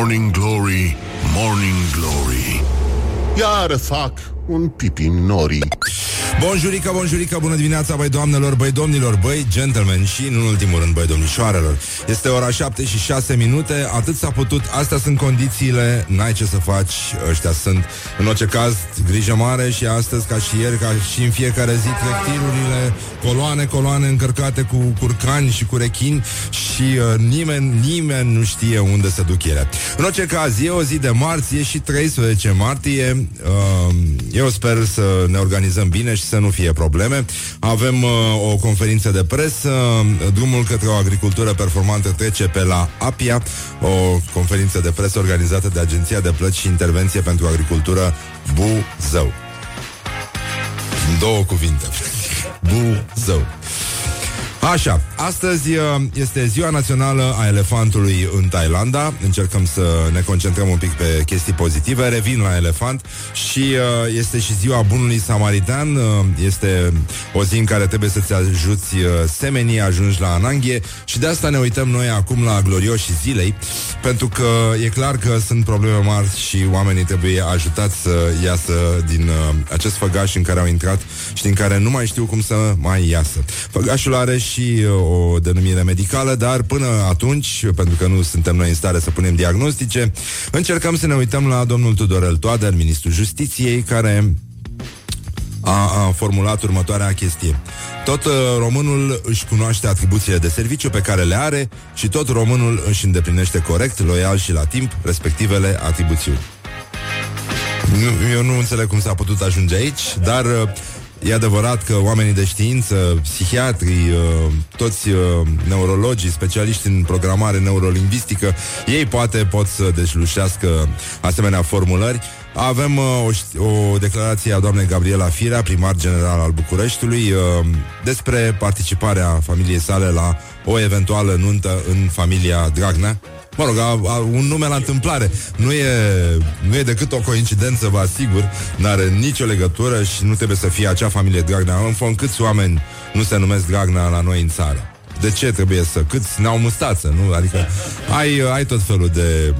Morning Glory, Morning Glory. Iar fac un pipi nori Bonjurică, bonjurică, bună dimineața, băi doamnelor, băi domnilor, băi gentlemen și, în ultimul rând, băi domnișoarelor. Este ora 7 și 6 minute, atât s-a putut, astea sunt condițiile, n-ai ce să faci, ăștia sunt. În orice caz, grijă mare și astăzi, ca și ieri, ca și în fiecare zi, trec tirurile, coloane, coloane încărcate cu curcani și cu rechini și uh, nimeni, nimeni nu știe unde se duc ele. În orice caz, e o zi de marți, e și 13 martie, uh, eu sper să ne organizăm bine și să nu fie probleme. Avem uh, o conferință de presă, drumul către o agricultură performantă trece pe la APIA, o conferință de presă organizată de Agenția de Plăți și Intervenție pentru Agricultură Buzău. Două cuvinte. Buzău. Așa, astăzi uh, este ziua națională a elefantului în Thailanda. Încercăm să ne concentrăm un pic pe chestii pozitive. Revin la elefant și uh, este și ziua bunului samaritan. Uh, este o zi în care trebuie să-ți ajuți semenii, ajungi la ananghie și de asta ne uităm noi acum la glorioși zilei, pentru că e clar că sunt probleme mari și oamenii trebuie ajutați să iasă din acest făgaș în care au intrat și din care nu mai știu cum să mai iasă. Făgașul are și și uh, o denumire medicală, dar până atunci, pentru că nu suntem noi în stare să punem diagnostice, încercăm să ne uităm la domnul Tudorel Toader, ministrul justiției, care a, a formulat următoarea chestie. Tot uh, românul își cunoaște atribuțiile de serviciu pe care le are și tot românul își îndeplinește corect, loial și la timp respectivele atribuțiuni. Nu, eu nu înțeleg cum s-a putut ajunge aici, dar uh, E adevărat că oamenii de știință, psihiatrii, uh, toți uh, neurologii, specialiști în programare neurolingvistică, ei poate pot să deșlușească asemenea formulări. Avem uh, o, o declarație a doamnei Gabriela Firea, primar general al Bucureștiului, despre participarea familiei sale la o eventuală nuntă în familia Dragnea. Mă rog, a, a, un nume la întâmplare. Nu e, nu e decât o coincidență, vă asigur. N-are nicio legătură și nu trebuie să fie acea familie Dragnea. În fond, câți oameni nu se numesc Dragnea la noi în țară? De ce trebuie să... Câți n-au mustață, nu? Adică ai, ai tot felul de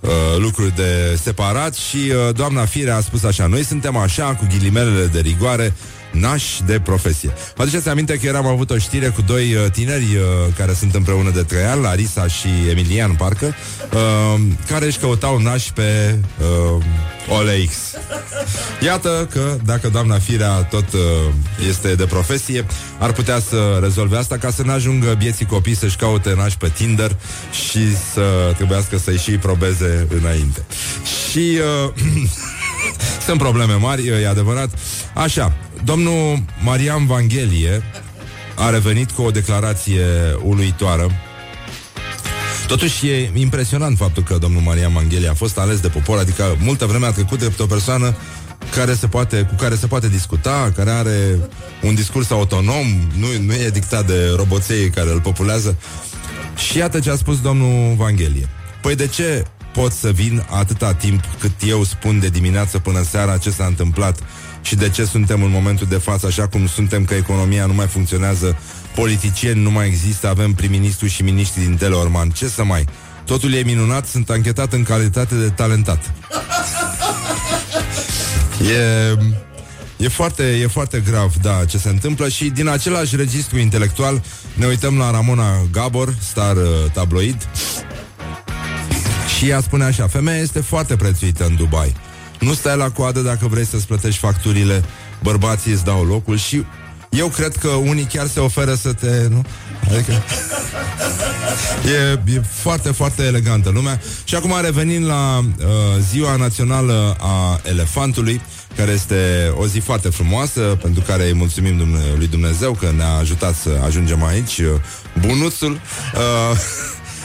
uh, lucruri de separat și uh, doamna Fire a spus așa, noi suntem așa, cu ghilimelele de rigoare, nași de profesie. Vă aduceți aminte că eram avut o știre cu doi uh, tineri uh, care sunt împreună de trei ani, Larisa și Emilian, parcă, uh, care își căutau nași pe uh, OLX. Iată că dacă doamna Firea tot uh, este de profesie, ar putea să rezolve asta ca să nu ajungă bieții copii să-și caute nași pe Tinder și să trebuiască să-i și probeze înainte. Și uh, sunt probleme mari, e adevărat. Așa, domnul Marian Vanghelie a revenit cu o declarație uluitoară Totuși e impresionant faptul că domnul Maria Manghelia a fost ales de popor, adică multă vreme a trecut de o persoană care se poate, cu care se poate discuta, care are un discurs autonom, nu, nu e dictat de roboței care îl populează. Și iată ce a spus domnul Vanghelie. Păi de ce pot să vin atâta timp cât eu spun de dimineață până seara ce s-a întâmplat și de ce suntem în momentul de față așa cum suntem, că economia nu mai funcționează, politicieni nu mai există, avem prim-ministru și miniștri din Teleorman. Ce să mai? Totul e minunat, sunt anchetat în calitate de talentat. E... E foarte, e foarte grav, da, ce se întâmplă și din același registru intelectual ne uităm la Ramona Gabor, star uh, tabloid, și ea spune așa, femeia este foarte prețuită în Dubai. Nu stai la coadă dacă vrei să-ți plătești facturile, bărbații îți dau locul și eu cred că unii chiar se oferă să te... Nu? Adică... E, e foarte, foarte elegantă lumea. Și acum revenim la uh, Ziua Națională a Elefantului, care este o zi foarte frumoasă, pentru care îi mulțumim Dumne- lui Dumnezeu că ne-a ajutat să ajungem aici. Bunuțul. Uh,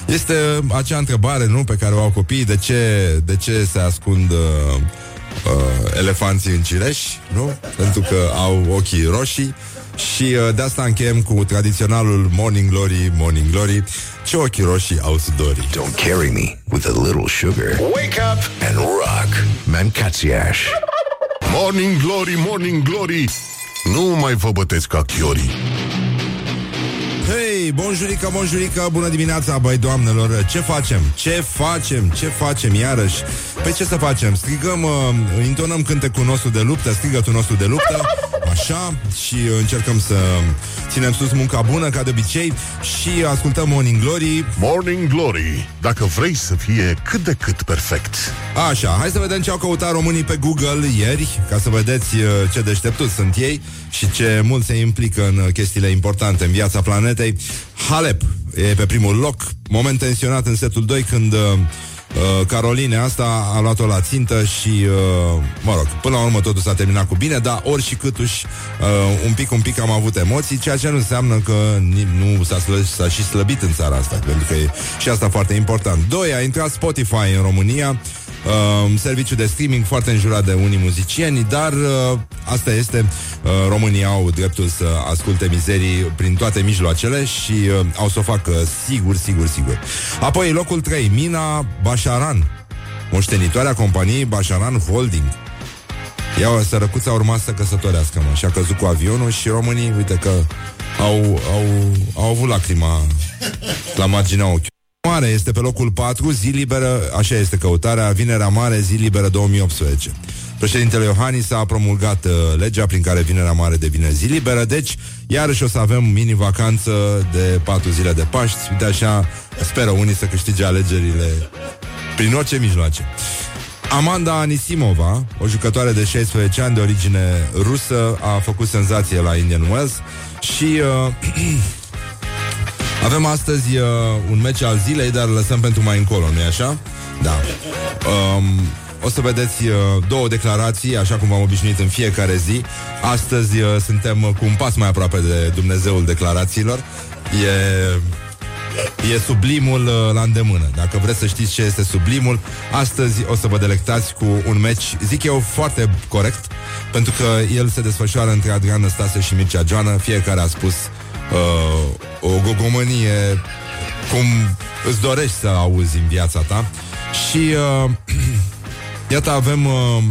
este acea întrebare, nu, pe care o au copiii, de ce, de ce se ascund uh, uh, elefanții în cireș, nu? Pentru că au ochii roșii și uh, de asta încheiem cu tradiționalul Morning Glory, Morning Glory. Ce ochii roșii au sudorii. Don't carry me with a little sugar. Wake up and rock. Mancațiaș. Morning Glory, Morning Glory Nu mai vă bătesc ca chiorii Hey, bonjurică, bonjurică, bună dimineața, băi doamnelor Ce facem? Ce facem? Ce facem iarăși? Păi ce să facem? Strigăm, uh, intonăm cântecul nostru de luptă Strigătul nostru de luptă Așa, și încercăm să ținem sus munca bună, ca de obicei Și ascultăm Morning Glory Morning Glory, dacă vrei să fie cât de cât perfect Așa, hai să vedem ce au căutat românii pe Google ieri Ca să vedeți uh, ce deșteptuți sunt ei Și ce mult se implică în uh, chestiile importante în viața planetei Halep e pe primul loc Moment tensionat în setul 2 când... Uh, Uh, Caroline asta a luat-o la țintă și, uh, mă rog, până la urmă totul s-a terminat cu bine, dar ori și câtuși uh, un pic, un pic am avut emoții, ceea ce nu înseamnă că nu s-a, slă- s-a și slăbit în țara asta, pentru că e și asta foarte important. Doi, a intrat Spotify în România, uh, serviciu de streaming foarte înjurat de unii muzicieni, dar uh, asta este, uh, românii au dreptul să asculte mizerii prin toate mijloacele și uh, au să o facă sigur, sigur, sigur. Apoi, locul 3, Mina Bașaran, moștenitoarea companiei Bașaran Holding. Ea, sărăcuța, a urmat să căsătorească, mă, și a căzut cu avionul și românii, uite că au, au, au avut lacrima la marginea ochiului. Mare este pe locul 4, zi liberă, așa este căutarea, Vinerea Mare, zi liberă 2018. Președintele Iohannis a promulgat uh, legea prin care Vinerea Mare devine zi liberă, deci iarăși o să avem mini-vacanță de 4 zile de Paști. Uite așa, speră unii să câștige alegerile prin orice mijloace. Amanda Anisimova, o jucătoare de 16 ani de origine rusă, a făcut senzație la Indian Wells și uh, avem astăzi uh, un meci al zilei, dar îl lăsăm pentru mai încolo, nu-i așa? Da. Um, o să vedeți uh, două declarații, așa cum am obișnuit în fiecare zi. Astăzi uh, suntem cu un pas mai aproape de Dumnezeul declarațiilor. E E sublimul uh, la îndemână. Dacă vreți să știți ce este sublimul, astăzi o să vă delectați cu un meci, zic eu, foarte corect, pentru că el se desfășoară între Adrian Năstase și Mircea Joană. Fiecare a spus uh, o gogomănie cum îți dorești să auzi în viața ta. Și uh, iată avem uh,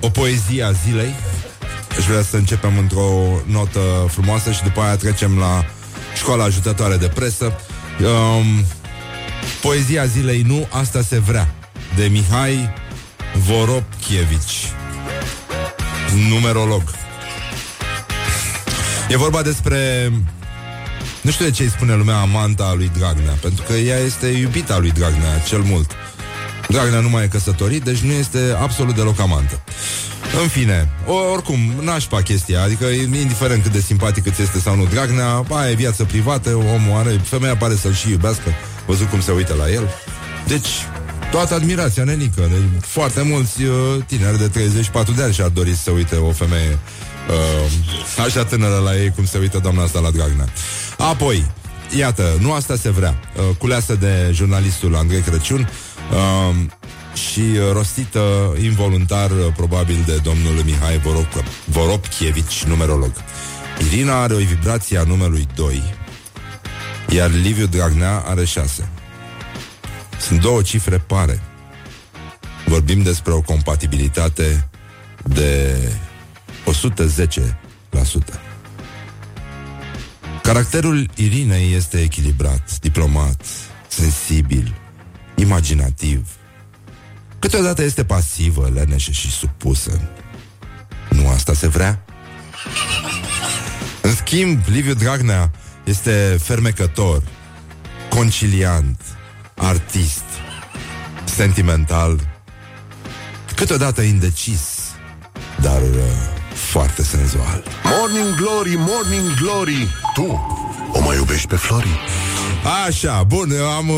o poezie a zilei. Aș vrea să începem într-o notă frumoasă și după aia trecem la școala ajutătoare de presă. Um, poezia zilei nu, asta se vrea, de Mihai Voropchievici, numerolog. E vorba despre nu știu de ce îi spune lumea amanta lui Dragnea, pentru că ea este iubita lui Dragnea cel mult. Dragnea nu mai e căsătorit, deci nu este absolut deloc amantă. În fine, o, oricum, nașpa chestia, adică indiferent cât de simpatic îți este sau nu Dragnea, aia e viață privată, omul are, femeia pare să-l și iubească, văzut cum se uită la el. Deci, toată admirația, nenică, de foarte mulți uh, tineri de 34 de ani și-ar dori să se uite o femeie uh, așa tânără la ei cum se uită doamna asta la Dragnea. Apoi, iată, nu asta se vrea, uh, culeasă de jurnalistul Andrei Crăciun, uh, și uh, rostită involuntar uh, probabil de domnul Mihai Vorop, Voropchievici, numerolog. Irina are o vibrație a numelui 2, iar Liviu Dragnea are 6. Sunt două cifre pare. Vorbim despre o compatibilitate de 110%. Caracterul Irinei este echilibrat, diplomat, sensibil, imaginativ, Câteodată este pasivă, leneșă și supusă. Nu asta se vrea? În schimb, Liviu Dragnea este fermecător, conciliant, artist, sentimental, câteodată indecis, dar uh, foarte senzual. Morning Glory, Morning Glory Tu o mai iubești pe Flori? Așa, bun, eu am uh,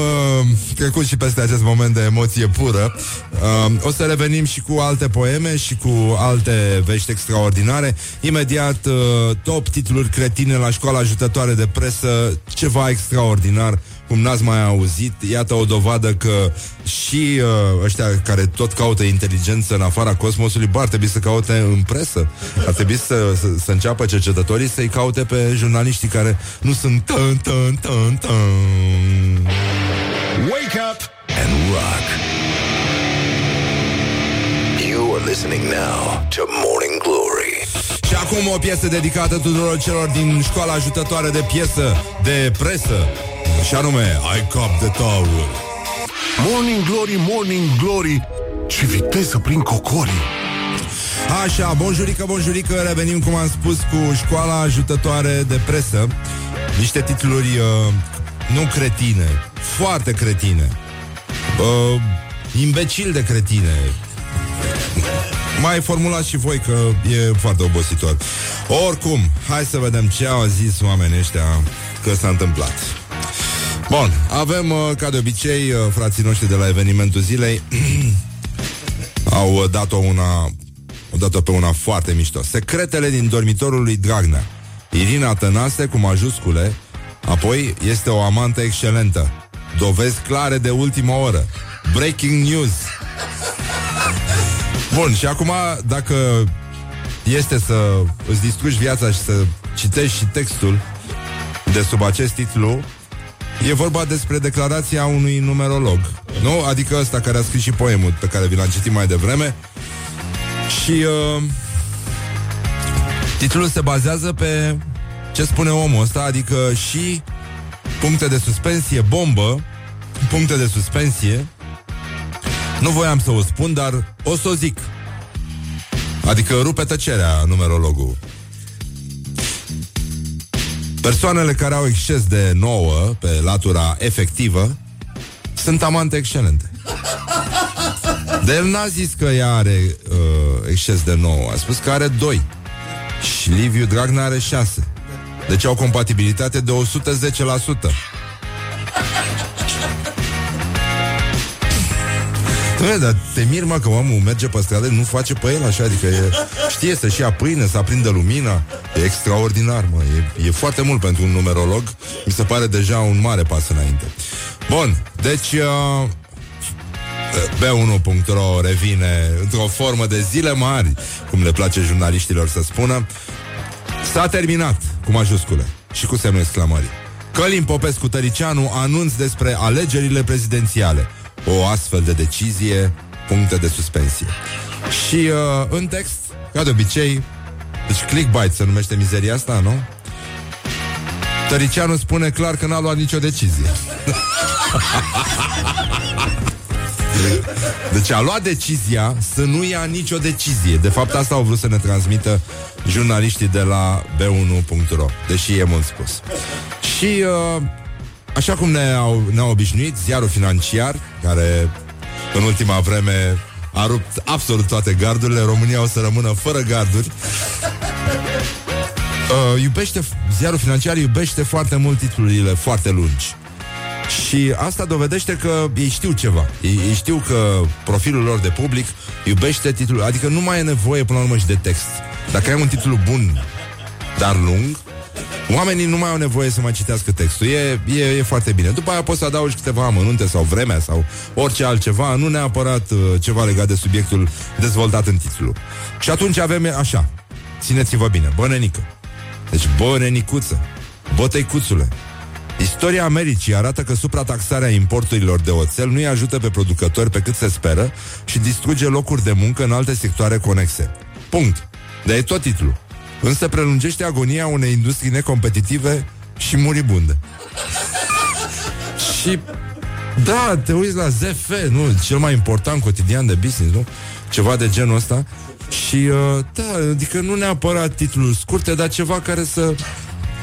trecut și peste acest moment de emoție pură. Uh, o să revenim și cu alte poeme și cu alte vești extraordinare. Imediat, uh, top titluri cretine la școala ajutătoare de presă, ceva extraordinar cum n-ați mai auzit, iată o dovadă că și uh, ăștia care tot caută inteligență în afara cosmosului, bă, ar trebui să caute în presă. Ar trebui să, să, să înceapă cercetătorii să-i caute pe jurnaliștii care nu sunt tân, tân, tân, tân. Wake up and rock. You are listening now to Morning Glory. Și acum o piesă dedicată tuturor celor din școala ajutătoare de piesă, de presă, și anume I Cop the Tower. Morning Glory, Morning Glory, ce viteză prin cocorii. Așa, bonjurică, bonjurică, revenim, cum am spus, cu școala ajutătoare de presă. Niște titluri uh, nu cretine, foarte cretine. Uh, imbecil de cretine. Mai formulați și voi că e foarte obositor. Oricum, hai să vedem ce au zis oamenii ăștia că s-a întâmplat. Bun, avem, uh, ca de obicei, uh, frații noștri de la evenimentul zilei au uh, dat-o una au dat-o pe una foarte mișto. Secretele din dormitorul lui Dragnea. Irina Tănase cu majuscule, apoi este o amantă excelentă. Dovezi clare de ultima oră. Breaking news. Bun, și acum, dacă este să îți distrugi viața și să citești și textul de sub acest titlu, e vorba despre declarația unui numerolog. Nu? Adică ăsta care a scris și poemul pe care vi l-am citit mai devreme. Și uh, titlul se bazează pe ce spune omul ăsta, adică și puncte de suspensie, bombă, puncte de suspensie. Nu voiam să o spun, dar o să o zic. Adică rupe tăcerea numerologul. Persoanele care au exces de nouă pe latura efectivă sunt amante excelente. De el n-a zis că ea are uh, exces de nouă, a spus că are doi. Și Liviu Dragnea are șase. Deci au compatibilitate de 110%. Doamne, dar te mir, mă, că omul merge pe stradă, nu face pe el așa, adică e, știe să-și ia pâine, să aprindă lumina. E extraordinar, mă, e, e foarte mult pentru un numerolog. Mi se pare deja un mare pas înainte. Bun, deci... Uh, B1.ro revine într-o formă de zile mari, cum le place jurnaliștilor să spună. S-a terminat, cu majuscule și cu semnul exclamării. Călim Popescu Tăricianu anunț despre alegerile prezidențiale. O astfel de decizie, puncte de suspensie. Și uh, în text, ca de obicei, deci clickbait se numește mizeria asta, nu? Tăricianu spune clar că n-a luat nicio decizie. Deci a luat decizia să nu ia nicio decizie. De fapt, asta au vrut să ne transmită jurnaliștii de la b1.ro, deși e mult spus. Și uh, așa cum ne-au, ne-au obișnuit, ziarul financiar, care în ultima vreme a rupt absolut toate gardurile, România o să rămână fără garduri. Uh, iubește, ziarul financiar iubește foarte mult titlurile foarte lungi. Și asta dovedește că ei știu ceva. Ei, ei știu că profilul lor de public iubește titlul. Adică nu mai e nevoie până la urmă și de text. Dacă ai un titlu bun, dar lung, Oamenii nu mai au nevoie să mai citească textul. E, e, e foarte bine. După aia poți să adaugi câteva amănunte Sau vremea sau orice altceva Nu neapărat uh, ceva legat de subiectul Dezvoltat în titlu. Și atunci avem așa. Țineți-vă bine, bănenică. Deci bănenicuță. Bătăicuțule. Istoria Americii arată că suprataxarea importurilor de oțel nu îi ajută pe producători pe cât se speră și distruge locuri de muncă în alte sectoare conexe. Punct. De e tot titlul. Însă prelungește agonia unei industrii necompetitive și muribunde. și da, te uiți la ZF, nu? Cel mai important cotidian de business, nu? Ceva de genul ăsta. Și, uh, da, adică nu neapărat titluri scurte, dar ceva care să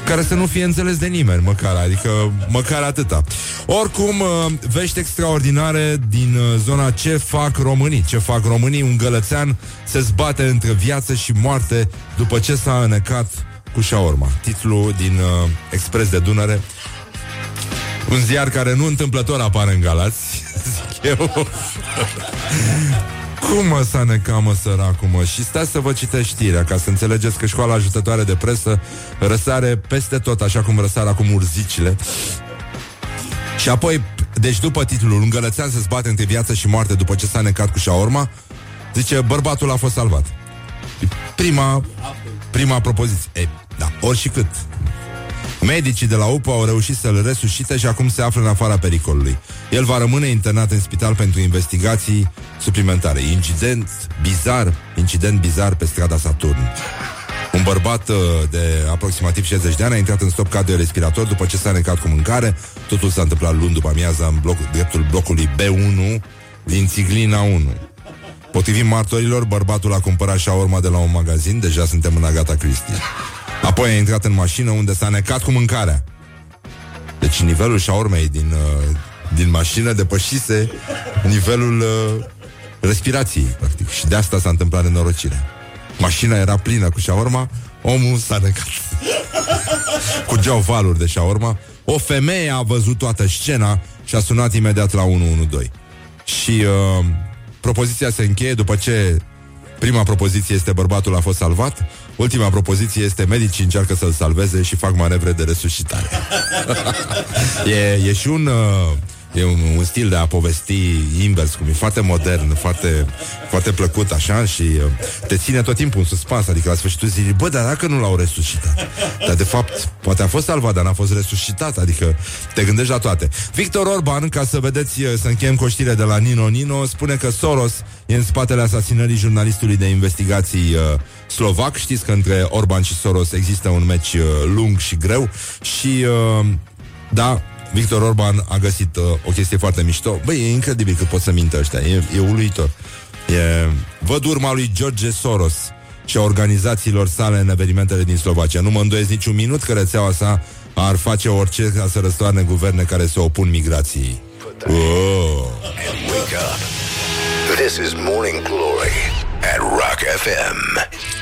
care să nu fie înțeles de nimeni, măcar, adică măcar atâta. Oricum, uh, vești extraordinare din uh, zona ce fac românii. Ce fac românii, un gălățean se zbate între viață și moarte după ce s-a înecat cu șaorma. Titlul din uh, Expres de Dunăre. Un ziar care nu întâmplător apare în Galați, zic eu. Cum mă să ne camă săracul, mă? Și stați să vă citeți știrea Ca să înțelegeți că școala ajutătoare de presă Răsare peste tot Așa cum răsar acum urzicile. Și apoi, deci după titlul Un gălățean se zbate între viață și moarte După ce s-a necat cu șaorma Zice, bărbatul a fost salvat. Prima Prima propoziție. E, Da, ori și cât Medicii de la UPA au reușit să-l resuscite și acum se află în afara pericolului. El va rămâne internat în spital pentru investigații suplimentare. Incident bizar, incident bizar pe strada Saturn. Un bărbat uh, de aproximativ 60 de ani a intrat în stop de respirator după ce s-a necat cu mâncare. Totul s-a întâmplat luni după amiaza în blocul, dreptul blocului B1 din Țiglina 1. Potrivit martorilor, bărbatul a cumpărat șaorma de la un magazin, deja suntem în Agata Christie. Apoi a intrat în mașină unde s-a necat cu mâncarea. Deci nivelul șaormei din, uh, din mașină depășise nivelul uh, respirației, practic. Și de asta s-a întâmplat nenorocirea. Mașina era plină cu șaorma, omul s-a necat. cu geau valuri de șaorma. O femeie a văzut toată scena și a sunat imediat la 112. Și uh, propoziția se încheie după ce prima propoziție este bărbatul a fost salvat, ultima propoziție este medicii încearcă să-l salveze și fac manevre de resuscitare. e, e și un... Uh, E un, un stil de a povesti invers, cum e foarte modern, foarte, foarte plăcut așa și uh, te ține tot timpul în suspans, adică la sfârșitul zilei, bă, dar dacă nu l-au resuscitat? Dar de fapt, poate a fost salvat, dar n-a fost resuscitat, adică te gândești la toate. Victor Orban, ca să vedeți, uh, să încheiem cu știre de la Nino Nino, spune că Soros e în spatele asasinării jurnalistului de investigații uh, slovac. Știți că între Orban și Soros există un meci uh, lung și greu și uh, da, Victor Orban a găsit uh, o chestie foarte mișto. Băi, e incredibil că pot să mintă ăștia. E, e uluitor. E... Văd urma lui George Soros și a organizațiilor sale în evenimentele din Slovacia. Nu mă îndoiesc niciun minut că rețeaua sa ar face orice ca să răstoarne guverne care se opun migrației. Oh. This is Morning Glory at Rock FM.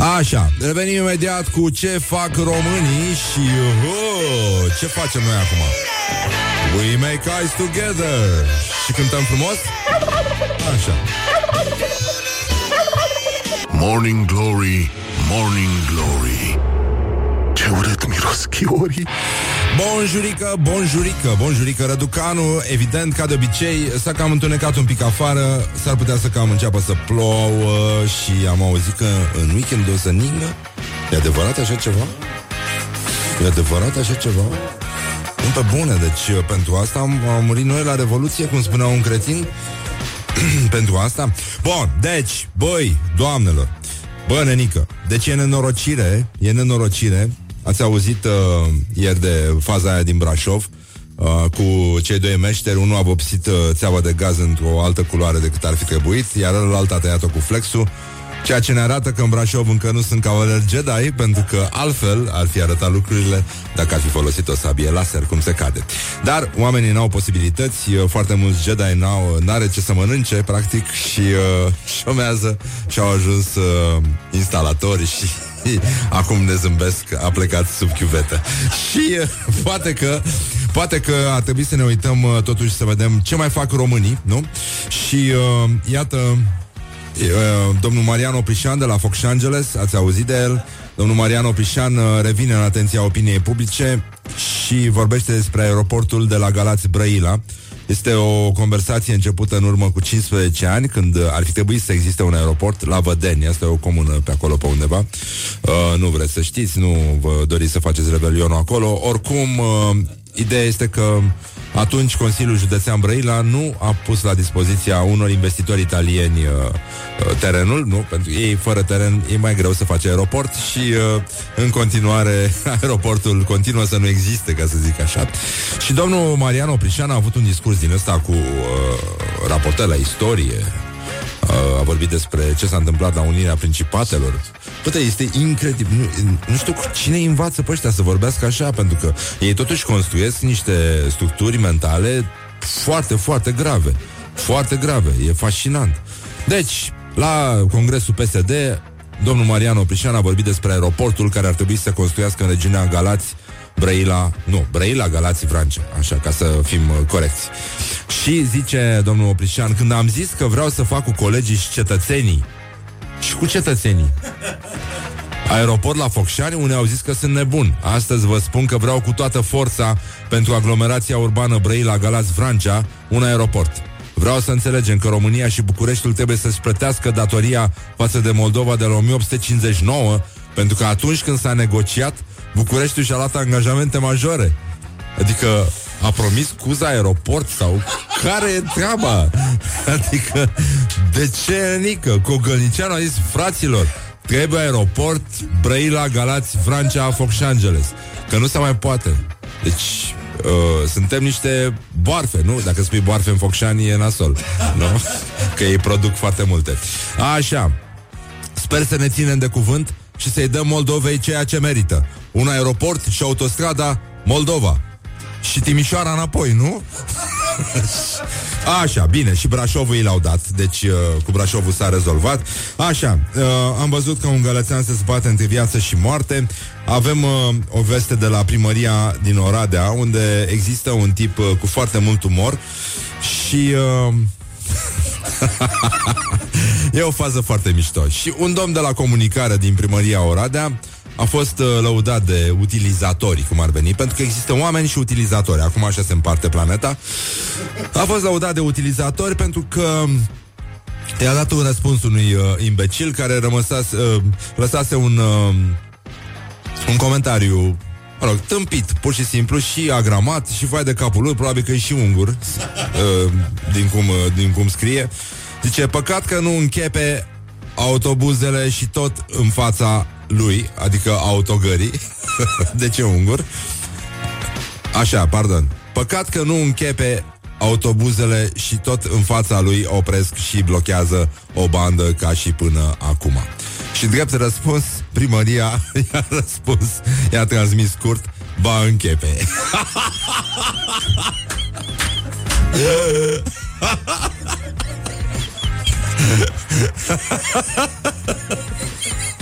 Așa, revenim imediat cu ce fac românii și oh, ce facem noi acum. We make eyes together Și cântăm frumos? Așa Morning Glory, Morning Glory Ce urât miros chiorii Bonjurică, bonjurică, bonjurică Răducanu, evident, ca de obicei S-a cam întunecat un pic afară S-ar putea să cam înceapă să plouă Și am auzit că în weekend o să ningă E adevărat așa ceva? E adevărat așa ceva? Nu pe bune, deci uh, pentru asta am, am murit noi la Revoluție, cum spunea un cretin Pentru asta Bun, deci, băi, doamnelor Bă, nenică, deci e nenorocire E nenorocire Ați auzit uh, ieri de faza aia din Brașov uh, Cu cei doi meșteri Unul a vopsit uh, țeava de gaz într-o altă culoare decât ar fi trebuit Iar ălalt a tăiat-o cu flexul Ceea ce ne arată că în Brașov încă nu sunt cavaleri Jedi Pentru că altfel ar fi arătat lucrurile Dacă ar fi folosit o sabie laser Cum se cade. Dar oamenii n-au posibilități Foarte mulți Jedi n-au, n-are ce să mănânce Practic și uh, șomează Și au ajuns uh, instalatori Și acum ne zâmbesc, a plecat sub chiuvetă. Și uh, poate că Poate că ar trebui să ne uităm uh, totuși să vedem ce mai fac românii, nu? Și uh, iată uh, domnul Mariano Oprișan de la Fox Angeles, ați auzit de el? Domnul Mariano Oprișan uh, revine în atenția opiniei publice și vorbește despre aeroportul de la Galați Brăila este o conversație începută în urmă cu 15 ani, când ar fi trebuit să existe un aeroport la Vădeni. Asta e o comună pe acolo, pe undeva. Uh, nu vreți să știți, nu vă doriți să faceți rebelionul acolo. Oricum, uh, ideea este că atunci Consiliul Județean Brăila nu a pus la dispoziția unor investitori italieni uh, uh, terenul, nu? Pentru ei, fără teren, e mai greu să face aeroport și uh, în continuare aeroportul continuă să nu existe, ca să zic așa. Și domnul Mariano Prișan a avut un discurs din ăsta cu uh, raportări la istorie, a vorbit despre ce s-a întâmplat la Unirea Principatelor. Păi, este incredibil. Nu, nu știu cine îi învață pe ăștia să vorbească așa, pentru că ei totuși construiesc niște structuri mentale foarte, foarte grave. Foarte grave. E fascinant. Deci, la Congresul PSD, domnul Marian Oprișan a vorbit despre aeroportul care ar trebui să se construiască în regiunea Galați Brăila, nu, Brăila, Galați, Vrancea, așa, ca să fim uh, corecți. Și zice domnul Oprișan, când am zis că vreau să fac cu colegii și cetățenii, și cu cetățenii, aeroport la Focșani, unde au zis că sunt nebun. Astăzi vă spun că vreau cu toată forța pentru aglomerația urbană Brăila, Galați, Vrancea, un aeroport. Vreau să înțelegem că România și Bucureștiul trebuie să-și plătească datoria față de Moldova de la 1859, pentru că atunci când s-a negociat, Bucureștiul și-a luat angajamente majore. Adică a promis Cuza aeroport sau care e treaba? Adică de ce nică? Cogălnicianu a zis fraților Trebuie aeroport Brăila, Galați, Vrancea, Focșangeles. Că nu se mai poate. Deci, uh, suntem niște boarfe, nu? Dacă spui boarfe în Focșani e nasol, nu? Că ei produc foarte multe. Așa. Sper să ne ținem de cuvânt și să-i dăm Moldovei ceea ce merită. Un aeroport și autostrada Moldova. Și Timișoara înapoi, nu? Așa, bine, și Brașovul i l-au dat Deci uh, cu Brașovul s-a rezolvat. Așa, uh, am văzut că un gălățean se zbate între viață și moarte. Avem uh, o veste de la primăria din Oradea Unde există un tip uh, cu foarte mult umor Și... Uh, e o fază foarte mișto. Și un domn de la comunicare din primăria Oradea a fost uh, lăudat de utilizatori, cum ar veni, pentru că există oameni și utilizatori. Acum așa se împarte planeta. A fost lăudat de utilizatori pentru că i-a dat un răspuns unui uh, imbecil care rămăsase, uh, lăsase un, uh, un comentariu mă rog, tâmpit, pur și simplu, și agramat, și vai de capul lui, probabil că e și ungur, uh, din, cum, uh, din cum scrie. Zice, păcat că nu închepe autobuzele și tot în fața lui, adică autogării. de ce ungur? Așa, pardon. Păcat că nu închepe autobuzele și tot în fața lui opresc și blochează o bandă ca și până acum. Și drept răspuns, primăria i-a răspuns, i-a transmis scurt, ba închepe.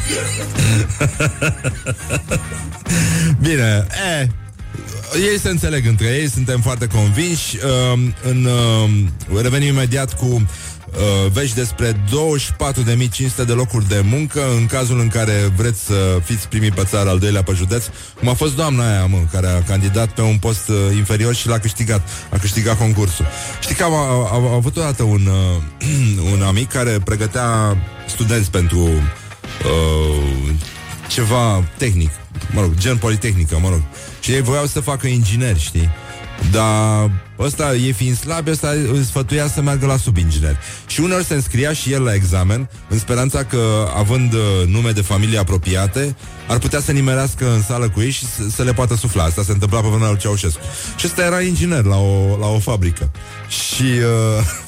Bine, e, ei se înțeleg între ei, suntem foarte convinși. Uh, în, uh, revenim imediat cu uh, vești despre 24.500 de locuri de muncă în cazul în care vreți să fiți primii pe țară, al doilea pe județ. Cum a fost doamna aia, mă, care a candidat pe un post uh, inferior și l-a câștigat. A câștigat concursul. Știi că am, a, a, a avut odată un, uh, un amic care pregătea studenți pentru uh, ceva tehnic, mă rog, gen politehnică, mă rog. Și ei voiau să facă ingineri, știi? Dar ăsta, e fiind slab, ăsta îl sfătuia să meargă la subinginer. Și uneori se înscria și el la examen, în speranța că, având uh, nume de familie apropiate, ar putea să nimerească în sală cu ei și să, să le poată sufla. Asta se întâmpla pe vremea lui Ceaușescu. Și ăsta era inginer la o, la o fabrică. Și... Uh,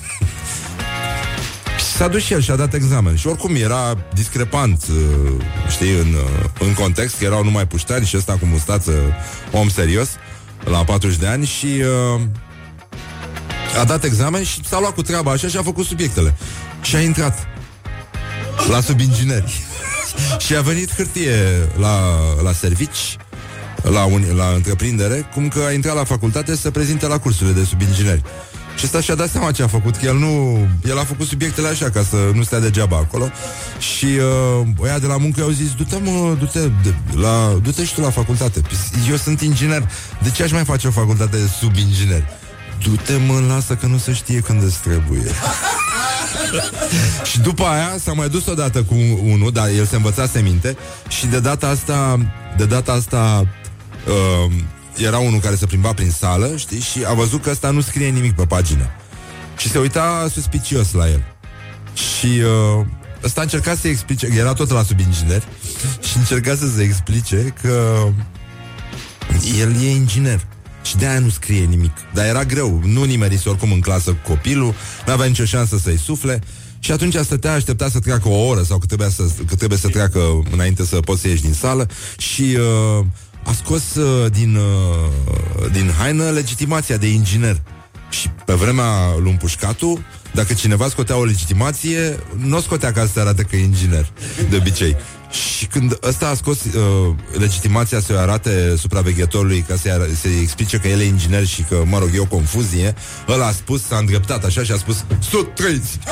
S-a dus și el și a dat examen. Și oricum era discrepant uh, Știi, în, uh, în context Că erau numai puștani și ăsta cu mustață Om serios La 40 de ani și uh, A dat examen și s-a luat cu treaba așa Și a făcut subiectele. Și a intrat La subingineri. Și a venit hârtie la, la servici la, un, la întreprindere, cum că a intrat la facultate să prezinte la cursurile de subingineri. Și ăsta și-a dat seama ce a făcut, că el nu... El a făcut subiectele așa, ca să nu stea degeaba acolo. Și uh, oia de la muncă au zis, du-te, mă, du-te, de, la, du-te și tu la facultate. Eu sunt inginer. De ce aș mai face o facultate de subinginer? Du-te, mă, lasă că nu se știe când îți trebuie. și după aia s-a mai dus odată cu unul, dar el se învățase minte și de data asta, de data asta uh, era unul care se plimba prin sală, știi, și a văzut că ăsta nu scrie nimic pe pagină. Și se uita suspicios la el. Și uh, ăsta încerca să explice, era tot la subinginer, și încerca să se explice că el e inginer. Și de aia nu scrie nimic. Dar era greu. Nu nimerise oricum în clasă cu copilul, nu avea nicio șansă să-i sufle. Și atunci stătea, aștepta să treacă o oră sau cât trebuie să, cât trebuie să treacă înainte să poți să ieși din sală și uh, a scos uh, din, uh, din haină legitimația de inginer. Și pe vremea lui Pușcatu, dacă cineva scotea o legitimație, nu o scotea ca să arate că e inginer, de obicei. Și când ăsta a scos uh, legitimația să-i arate supraveghetorului ca să-i, ar- să-i explice că el e inginer și că, mă rog, e o confuzie, ăla a spus, s-a îndreptat așa și a spus Sut trăiți!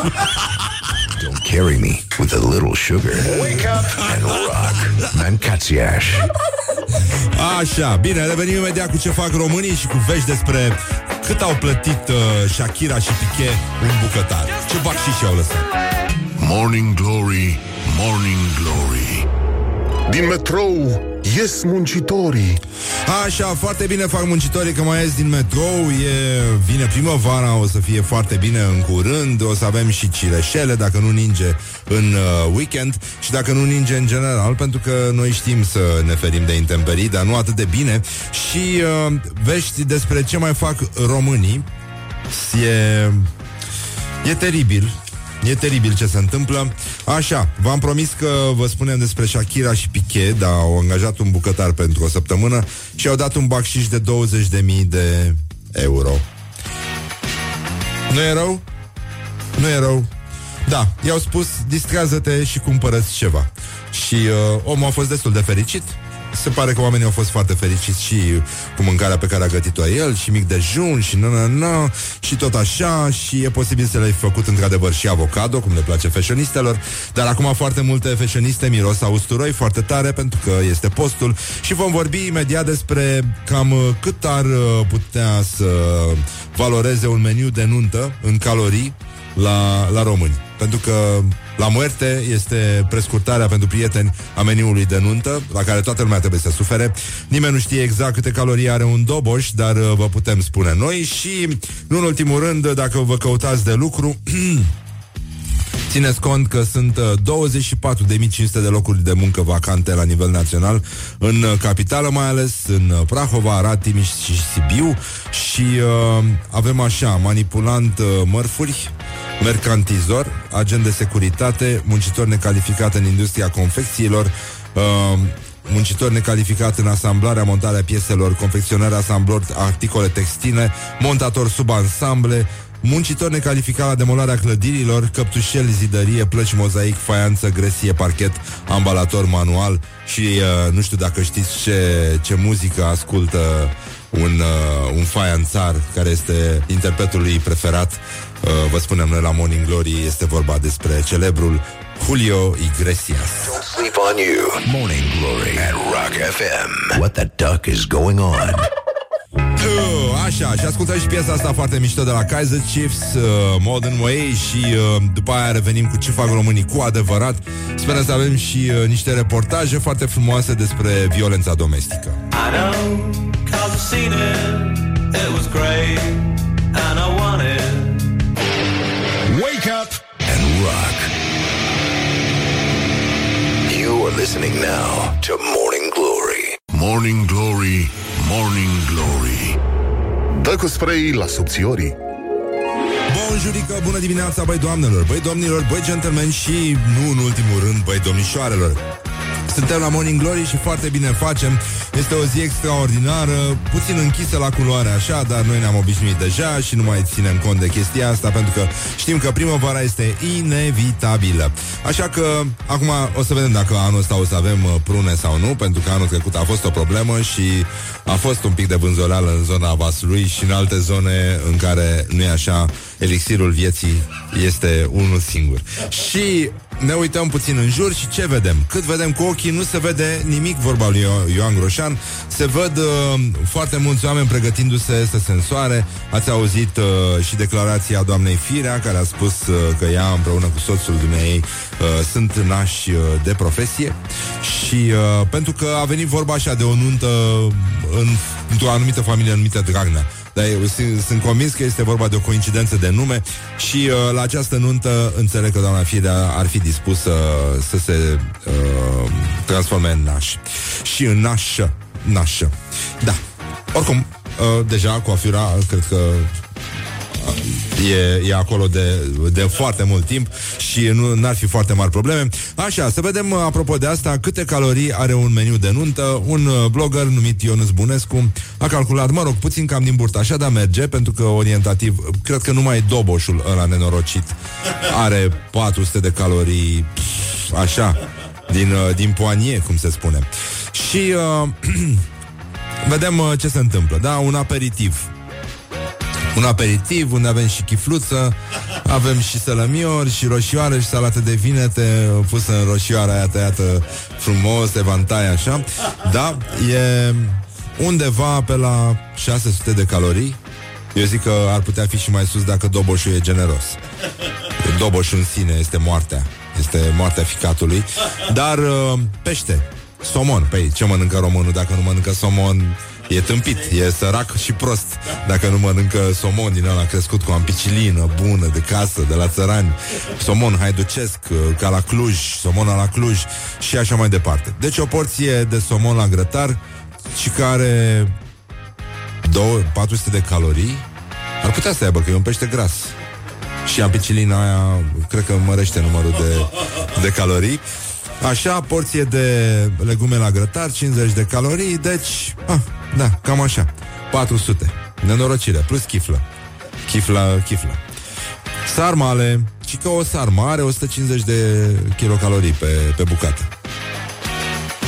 Don't carry me with a little sugar. Wake up and rock. Mancațiaș. Așa, bine, revenim imediat cu ce fac românii și cu vești despre cât au plătit uh, Shakira și Piqué un bucătar. Ce fac și și-au lăsat. Morning Glory, Morning Glory Din metrou Ies muncitorii. Așa, foarte bine fac muncitorii Că mai ies din metrou e, Vine primăvara, o să fie foarte bine În curând, o să avem și cireșele Dacă nu ninge în uh, weekend. Și dacă nu ninge în general Pentru că noi știm să ne ferim de intemperii Dar nu atât de bine. Și uh, vești despre ce mai fac românii? E, e teribil E teribil ce se întâmplă. Așa, v-am promis că vă spunem despre Shakira și Piqué, dar au angajat un bucătar pentru o săptămână și au dat un bacșiș de 20.000 de euro. Nu e rău? Nu e rău. Da, i-au spus, distrează-te și cumpărăți ceva. Și uh, omul a fost destul de fericit se pare că oamenii au fost foarte fericiți și cu mâncarea pe care a gătit-o el, și mic dejun, și na, na, na, și tot așa, și e posibil să le-ai făcut într-adevăr și avocado, cum le place fashionistelor, dar acum foarte multe fashioniste miros a usturoi foarte tare pentru că este postul și vom vorbi imediat despre cam cât ar uh, putea să valoreze un meniu de nuntă în calorii la, la români. Pentru că la moarte este prescurtarea pentru prieteni a meniului de nuntă, la care toată lumea trebuie să sufere. Nimeni nu știe exact câte calorii are un doboș, dar uh, vă putem spune noi și, nu în ultimul rând, dacă vă căutați de lucru, Țineți cont că sunt 24.500 de locuri de muncă vacante la nivel național în uh, capitală, mai ales în uh, Prahova, Arad, Timiș și Sibiu. Și uh, avem așa, manipulant uh, mărfuri, mercantizor, agent de securitate, muncitor necalificat în industria confecțiilor, uh, muncitor necalificat în asamblarea, montarea pieselor, confecționarea asamblor, articole textile, montator sub ansamble, muncitor necalificat la demolarea clădirilor, căptușel, zidărie, plăci, mozaic, faianță, gresie, parchet, ambalator manual și uh, nu știu dacă știți ce, ce muzică ascultă un, uh, un faianțar care este interpretul lui preferat. Uh, vă spunem noi la Morning Glory Este vorba despre celebrul Julio Iglesias. Don't sleep on you. Morning Glory. At Rock FM What the duck is going on? Uh, așa, și ascultăm și piesa asta foarte mișto de la Kaiser Chiefs, uh, Modern Way și uh, după aia revenim cu ce fac românii cu adevărat. Sperăm să avem și uh, niște reportaje foarte frumoase despre violența domestică. I know, cause I've seen it, it was great, and I wanted Wake up and rock. You are listening now to Morning Glory. Morning Glory, Morning Glory Dă cu spray la subțiorii Bonjurică, bună dimineața, băi doamnelor, băi domnilor, băi gentlemen și, nu în ultimul rând, băi domnișoarelor suntem la Morning Glory și foarte bine facem. Este o zi extraordinară, puțin închisă la culoare așa, dar noi ne-am obișnuit deja și nu mai ținem cont de chestia asta pentru că știm că primăvara este inevitabilă. Așa că acum o să vedem dacă anul ăsta o să avem uh, prune sau nu, pentru că anul trecut a fost o problemă și a fost un pic de vânzoleală în zona Vasului și în alte zone în care nu e așa, elixirul vieții este unul singur. Și ne uităm puțin în jur și ce vedem? Cât vedem cu ochii, nu se vede nimic, vorba lui Ioan Groșan. Se văd uh, foarte mulți oameni pregătindu-se să se însoare. Ați auzit uh, și declarația doamnei Firea, care a spus uh, că ea împreună cu soțul dumneei uh, sunt nași uh, de profesie. Și uh, pentru că a venit vorba așa de o nuntă în, într-o anumită familie numită Dragnea. Dar eu sunt, sunt convins că este vorba de o coincidență de nume și uh, la această nuntă înțeleg că doamna Firea ar fi dispusă uh, să se uh, transforme în naș. Și în nașă. Nașă. Da. Oricum, uh, deja cu Afira, cred că E, e acolo de, de foarte mult timp și nu ar fi foarte mari probleme. Așa, să vedem, apropo de asta, câte calorii are un meniu de nuntă. Un uh, blogger numit Ionuț Bunescu a calculat, mă rog, puțin cam din burtă, așa, dar merge, pentru că orientativ, cred că numai doboșul ăla nenorocit are 400 de calorii, așa, din, uh, din poanie, cum se spune. Și uh, vedem uh, ce se întâmplă, da? Un aperitiv un aperitiv unde avem și chifluță, avem și sălămiori, și roșioară, și salată de vinete pusă în roșioara aia tăiată frumos, evantai așa. Da, e undeva pe la 600 de calorii. Eu zic că ar putea fi și mai sus dacă doboșul e generos. Doboșul în sine este moartea. Este moartea ficatului. Dar uh, pește. somon. Păi ce mănâncă românul dacă nu mănâncă somon? E tâmpit, e sărac și prost. Dacă nu mănâncă somon din ăla crescut cu ampicilină bună de casă, de la țărani. Somon haiducesc, uh, ca la Cluj, somon la Cluj Și așa mai departe. Deci o porție de somon la grătar Și care 400 de calorii Ar putea să aibă, că e un pește gras. Și ampicilina aia Cred că mărește numărul de, de calorii. Așa, porție de legume la grătar, 50 de calorii, deci, ah, da, cam așa. 400. Nenorocire, plus chiflă. Chiflă, chiflă. Sarmale, și că o sarma are 150 de kilocalorii pe, pe bucată.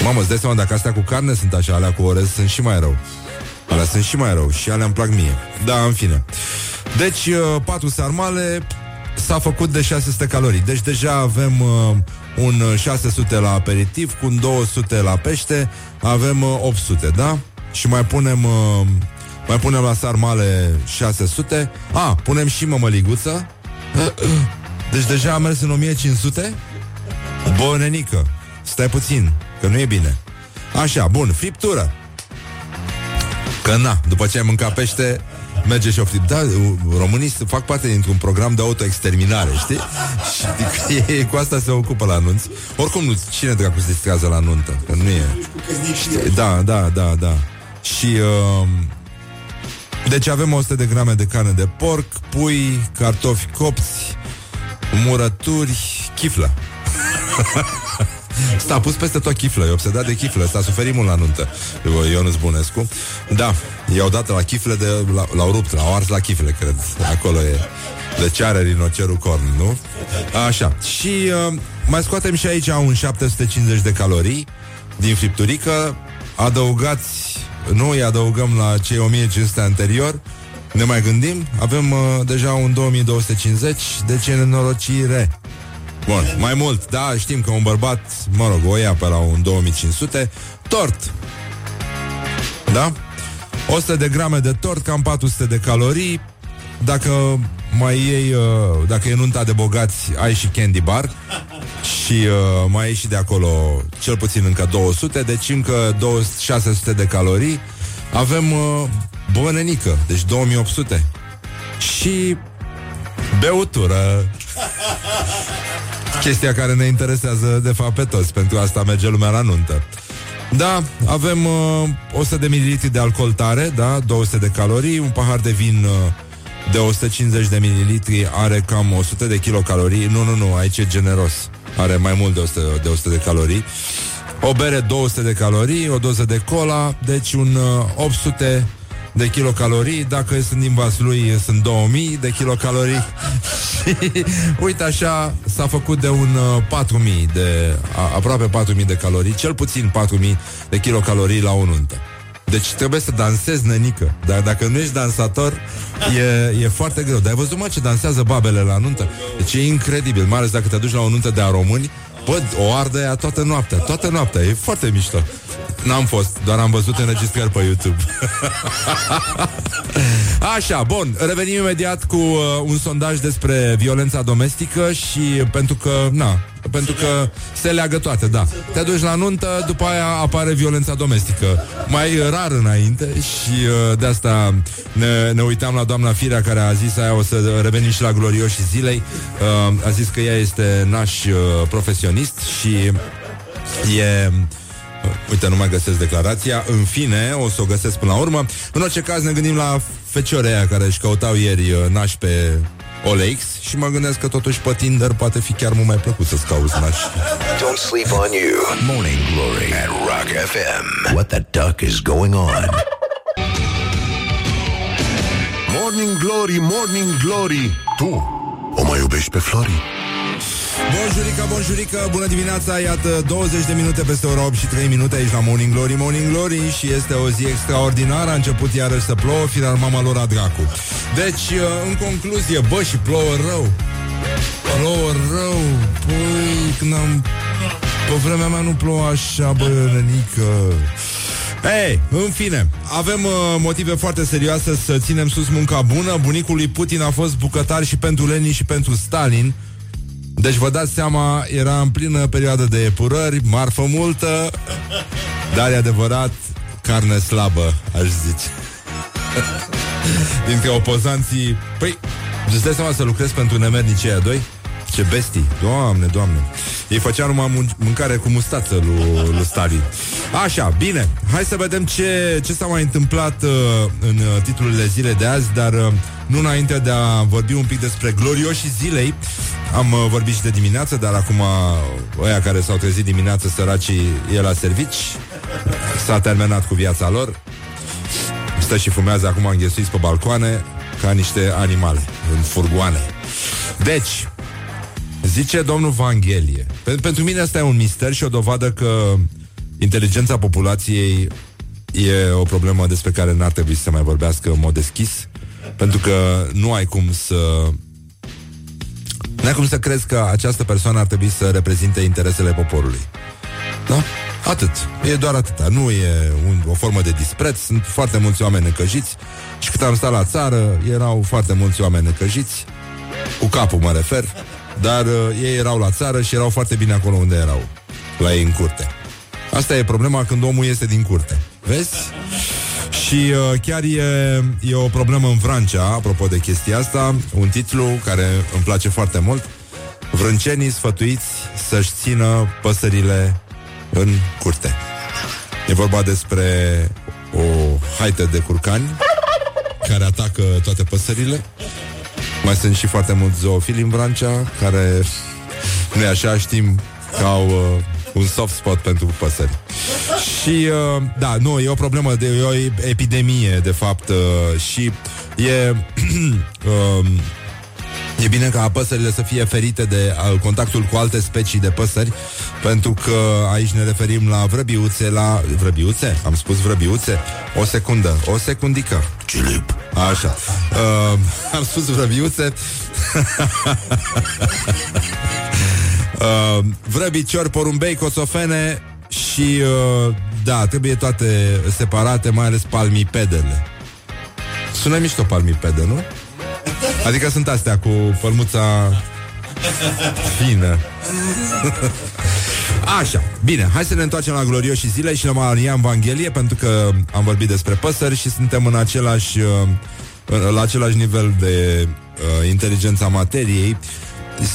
Mamă, îți dai seama, dacă astea cu carne sunt așa, alea cu orez sunt și mai rău. Alea sunt și mai rău și alea îmi plac mie. Da, în fine. Deci, uh, patru sarmale s-a făcut de 600 calorii. Deci deja avem uh, un 600 la aperitiv, cu un 200 la pește, avem 800, uh, da? Și mai punem uh, mai punem la sarmale 600. A, punem și mămăliguță. Deci deja am mers în 1500. Bănenică. Stai puțin, că nu e bine. Așa, bun, friptură. Că na, după ce ai mâncat pește, merge și o fript. Da, românii fac parte dintr-un program de autoexterminare, știi? Și adică, ei cu asta se ocupă la anunț. Oricum, nu, cine dracu se distrează la nuntă? Că nu e... Știi? Da, da, da, da. Și... Uh, deci avem 100 de grame de carne de porc, pui, cartofi copți, murături, chiflă. S-a pus peste tot chiflă, e obsedat de chiflă, s-a suferit mult la nuntă. Ionuț Bunescu. Da, i-au dat la chifle de, l-au rupt, l-au ars la chifle, cred. Acolo e. De ce are rinocerul corn, nu? Așa. Și uh, mai scoatem și aici un 750 de calorii din fripturică. Adăugați, nu îi adăugăm la cei 1500 anterior, ne mai gândim, avem uh, deja un 2250, deci e nenorocire. Bun, mai mult, da, știm că un bărbat, mă rog, o ia pe la un 2500, tort. Da? 100 de grame de tort, cam 400 de calorii. Dacă mai iei, uh, dacă e nunta de bogați, ai și candy bar și uh, mai iei și de acolo cel puțin încă 200, deci încă 200, 600 de calorii. Avem uh, bănenică, deci 2800. Și beutură. Chestia care ne interesează de fapt pe toți Pentru asta merge lumea la nuntă Da, avem uh, 100 de ml de alcool tare Da, 200 de calorii Un pahar de vin uh, de 150 de ml Are cam 100 de kilocalorii. Nu, nu, nu, aici e generos. Are mai mult de 100 de, 100 de calorii. O bere 200 de calorii. O doză de cola Deci un uh, 800 de kilocalorii, dacă sunt din lui sunt 2000 de kilocalorii. Și uite așa s-a făcut de un uh, 4000 de, a, aproape 4000 de calorii, cel puțin 4000 de kilocalorii la o nuntă. Deci trebuie să dansezi, nănică. Dar dacă nu ești dansator, e, e foarte greu. Dar ai văzut, mă, ce dansează babele la nuntă? Deci e incredibil, mai ales dacă te duci la o nuntă de a români, Bă, o ardă ea toată noaptea, toată noaptea, e foarte mișto. N-am fost, doar am văzut înregistrări pe YouTube. Așa, bun, revenim imediat cu uh, un sondaj despre violența domestică și pentru că, na, pentru că se leagă toate, da. Te duci la nuntă, după aia apare violența domestică. Mai rar înainte și uh, de asta ne, ne uitam la doamna Firea care a zis aia o să revenim și la glorioșii zilei. Uh, a zis că ea este naș uh, profesionist și e Uite, nu mai găsesc declarația. În fine, o să o găsesc până la urmă. În orice caz ne gândim la feciorea care își căutau ieri uh, nași pe OLX și mă gândesc că totuși pe Tinder poate fi chiar mult mai plăcut să-ți cauți nași. Don't sleep on you. Morning Glory. At Rock FM What the duck is going on? Morning Glory, Morning Glory. Tu o mai iubești pe Flori? Bonjurică, bonjurică, bună dimineața Iată 20 de minute peste ora 8 și 3 minute Aici la Morning Glory, Morning Glory Și este o zi extraordinară A început iarăși să plouă, firar mama lor a dracu Deci, uh, în concluzie Bă, și plouă rău Plouă rău Păi, când am... Pe vremea mea nu plouă așa, bă, rănică ei, în fine, avem uh, motive foarte serioase să ținem sus munca bună. Bunicul lui Putin a fost bucătar și pentru Lenin și pentru Stalin. Deci vă dați seama, era în plină perioadă de epurări, marfă multă, dar e adevărat, carne slabă, aș zice. Dintre opozanții... Păi, îți dai seama să lucrezi pentru nemernicii aia doi? Ce bestii, doamne, doamne. Ei făceau numai mun- mâncare cu mustață lui, lui Stalin. Așa, bine, hai să vedem ce, ce s-a mai întâmplat uh, în uh, titlurile zile de azi Dar uh, nu înainte de a vorbi un pic despre glorioșii zilei Am uh, vorbit și de dimineață, dar acum uh, ăia care s-au trezit dimineață săracii e la servici. S-a terminat cu viața lor. Stă și fumează acum înghesuiți pe balcoane Ca niște animale, în furgoane. Deci, Zice domnul Vanghelie. Pentru mine asta e un mister și o dovadă că inteligența populației e o problemă despre care n-ar trebui să se mai vorbească în mod deschis, pentru că nu ai cum să nu ai cum să crezi că această persoană ar trebui să reprezinte interesele poporului. Da? Atât. E doar atâta. Nu e un, o formă de dispreț. Sunt foarte mulți oameni necăjiți și cât am stat la țară, erau foarte mulți oameni necăjiți, cu capul mă refer, dar uh, ei erau la țară și erau foarte bine acolo unde erau, la ei în curte. Asta e problema când omul este din curte. Vezi? Și uh, chiar e, e o problemă în Francia, apropo de chestia asta, un titlu care îmi place foarte mult. Vrâncenii sfătuiți să-și țină păsările în curte. E vorba despre o haită de curcani care atacă toate păsările. Mai sunt și foarte mulți zoofili în Vrancea care, nu așa, știm că au uh, un soft spot pentru păsări. Și, uh, da, nu, e o problemă, de, e o epidemie, de fapt, uh, și e... uh, E bine ca păsările să fie ferite de uh, contactul cu alte specii de păsări, pentru că aici ne referim la vrăbiuțe, la... Vrăbiuțe? Am spus vrăbiuțe? O secundă, o secundică. Cilip. Așa. Uh, am spus vrăbiuțe. uh, vrăbiciori, porumbei, cosofene și, uh, da, trebuie toate separate, mai ales palmipedele. Sună mișto palmipede, nu? Adică sunt astea cu pălmuța fină. Așa, bine, hai să ne întoarcem la glorioși zile și la Maria Evanghelie, pentru că am vorbit despre păsări și suntem în același, uh, la același nivel de uh, inteligența materiei.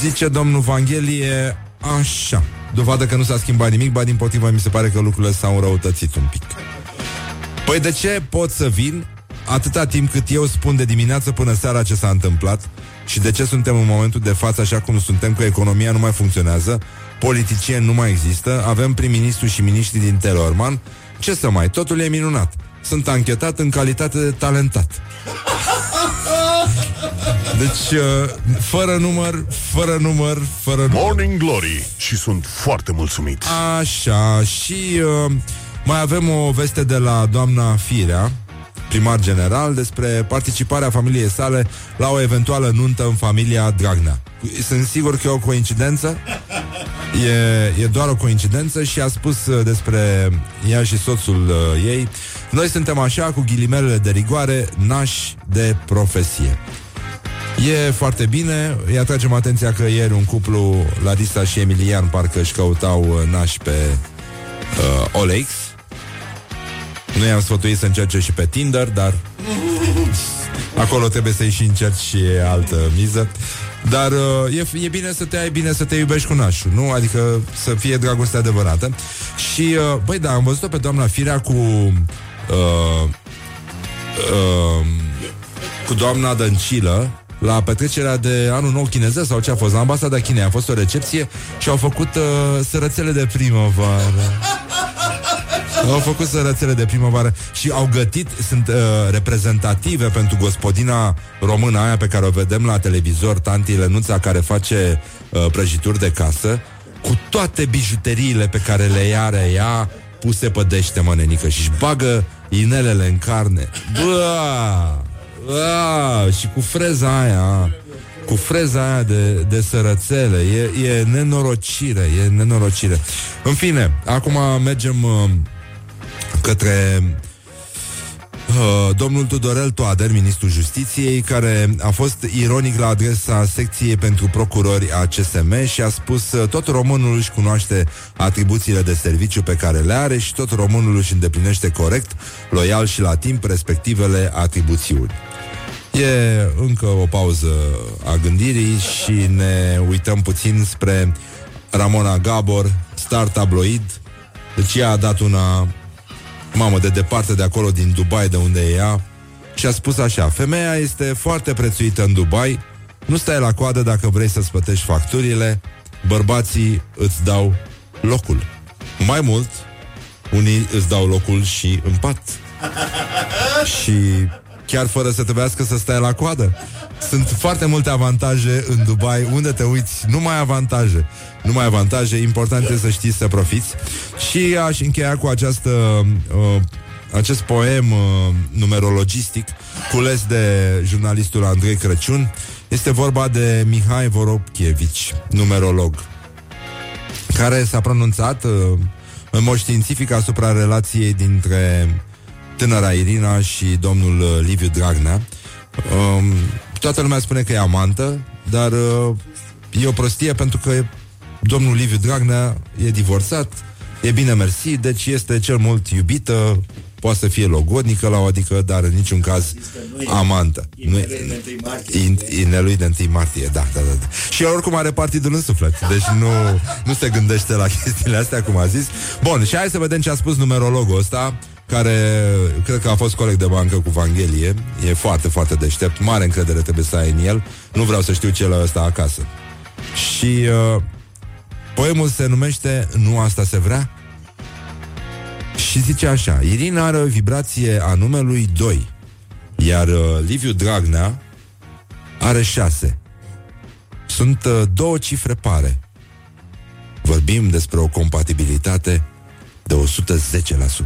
Zice domnul Evanghelie așa, dovadă că nu s-a schimbat nimic, ba din potrivă mi se pare că lucrurile s-au înrăutățit un pic. Păi de ce pot să vin atâta timp cât eu spun de dimineață până seara ce s-a întâmplat și de ce suntem în momentul de față așa cum suntem, că economia nu mai funcționează, politicieni nu mai există, avem prim-ministru și miniștri din Telorman, ce să mai, totul e minunat. Sunt anchetat în calitate de talentat. Deci, uh, fără număr, fără număr, fără număr. Morning Glory și sunt foarte mulțumit. Așa, și uh, mai avem o veste de la doamna Firea, primar general, despre participarea familiei sale la o eventuală nuntă în familia Dragnea. Sunt sigur că e o coincidență. E, e doar o coincidență și a spus uh, despre ea și soțul uh, ei Noi suntem așa, cu ghilimelele de rigoare, nași de profesie E foarte bine Îi atragem atenția că ieri un cuplu Larisa și Emilian parcă își căutau uh, nași pe uh, OLX Nu i-am sfătuit să încerce și pe Tinder Dar Acolo trebuie să-i și încerci și altă miză dar uh, e, e bine să te ai bine să te iubești cu nașul, nu? Adică să fie dragoste adevărată. Și, uh, băi, da, am văzut-o pe doamna Firea cu... Uh, uh, cu doamna Dăncilă la petrecerea de anul nou chinezesc sau ce a fost, la ambasada Chinei. A fost o recepție și au făcut uh, sărățele de primăvară. Au făcut sărățele de primăvară și au gătit, sunt uh, reprezentative pentru gospodina română aia pe care o vedem la televizor, tanti Lenuța, care face uh, prăjituri de casă, cu toate bijuteriile pe care le are ea puse pe dește, mă, nenică, și-și bagă inelele în carne. Bă! Bă! Și cu freza aia cu freza aia de, de sărățele. E, e nenorocire, e nenorocire. În fine, acum mergem uh, către uh, uh, domnul Tudorel Toader, ministrul justiției, care a fost ironic la adresa secției pentru procurori a CSM și a spus uh, tot românul își cunoaște atribuțiile de serviciu pe care le are și tot românul își îndeplinește corect, loial și la timp respectivele atribuțiuni. E încă o pauză a gândirii și ne uităm puțin spre Ramona Gabor, star tabloid. Deci ea a dat una, mamă, de departe de acolo, din Dubai, de unde e ea, și a spus așa, femeia este foarte prețuită în Dubai, nu stai la coadă dacă vrei să-ți plătești facturile, bărbații îți dau locul. Mai mult, unii îți dau locul și în pat. și chiar fără să trebuiască să stai la coadă. Sunt foarte multe avantaje în Dubai, unde te uiți, numai avantaje. Numai avantaje, important este să știți să profiți. Și aș încheia cu această, uh, acest poem uh, numerologistic cules de jurnalistul Andrei Crăciun. Este vorba de Mihai Voropchievici, numerolog, care s-a pronunțat uh, în mod științific asupra relației dintre tânăra Irina și domnul uh, Liviu Dragnea. Um, toată lumea spune că e amantă, dar uh, e o prostie pentru că domnul Liviu Dragnea e divorțat, e bine mersi, deci este cel mult iubită, poate să fie logodnică la o adică, dar în niciun caz amantă. Nu Inelui de 1 martie, da, da, da. Și oricum are partidul în suflet, deci nu, nu se gândește la chestiile astea, cum a zis. Bun, și hai să vedem ce a spus numerologul ăsta care cred că a fost coleg de bancă cu Vanghelie, e foarte, foarte deștept, mare încredere trebuie să ai în el, nu vreau să știu ce la ăsta acasă. Și uh, poemul se numește Nu asta se vrea? Și zice așa, Irina are o vibrație a numelui 2, iar uh, Liviu Dragnea are 6. Sunt uh, două cifre pare. Vorbim despre o compatibilitate de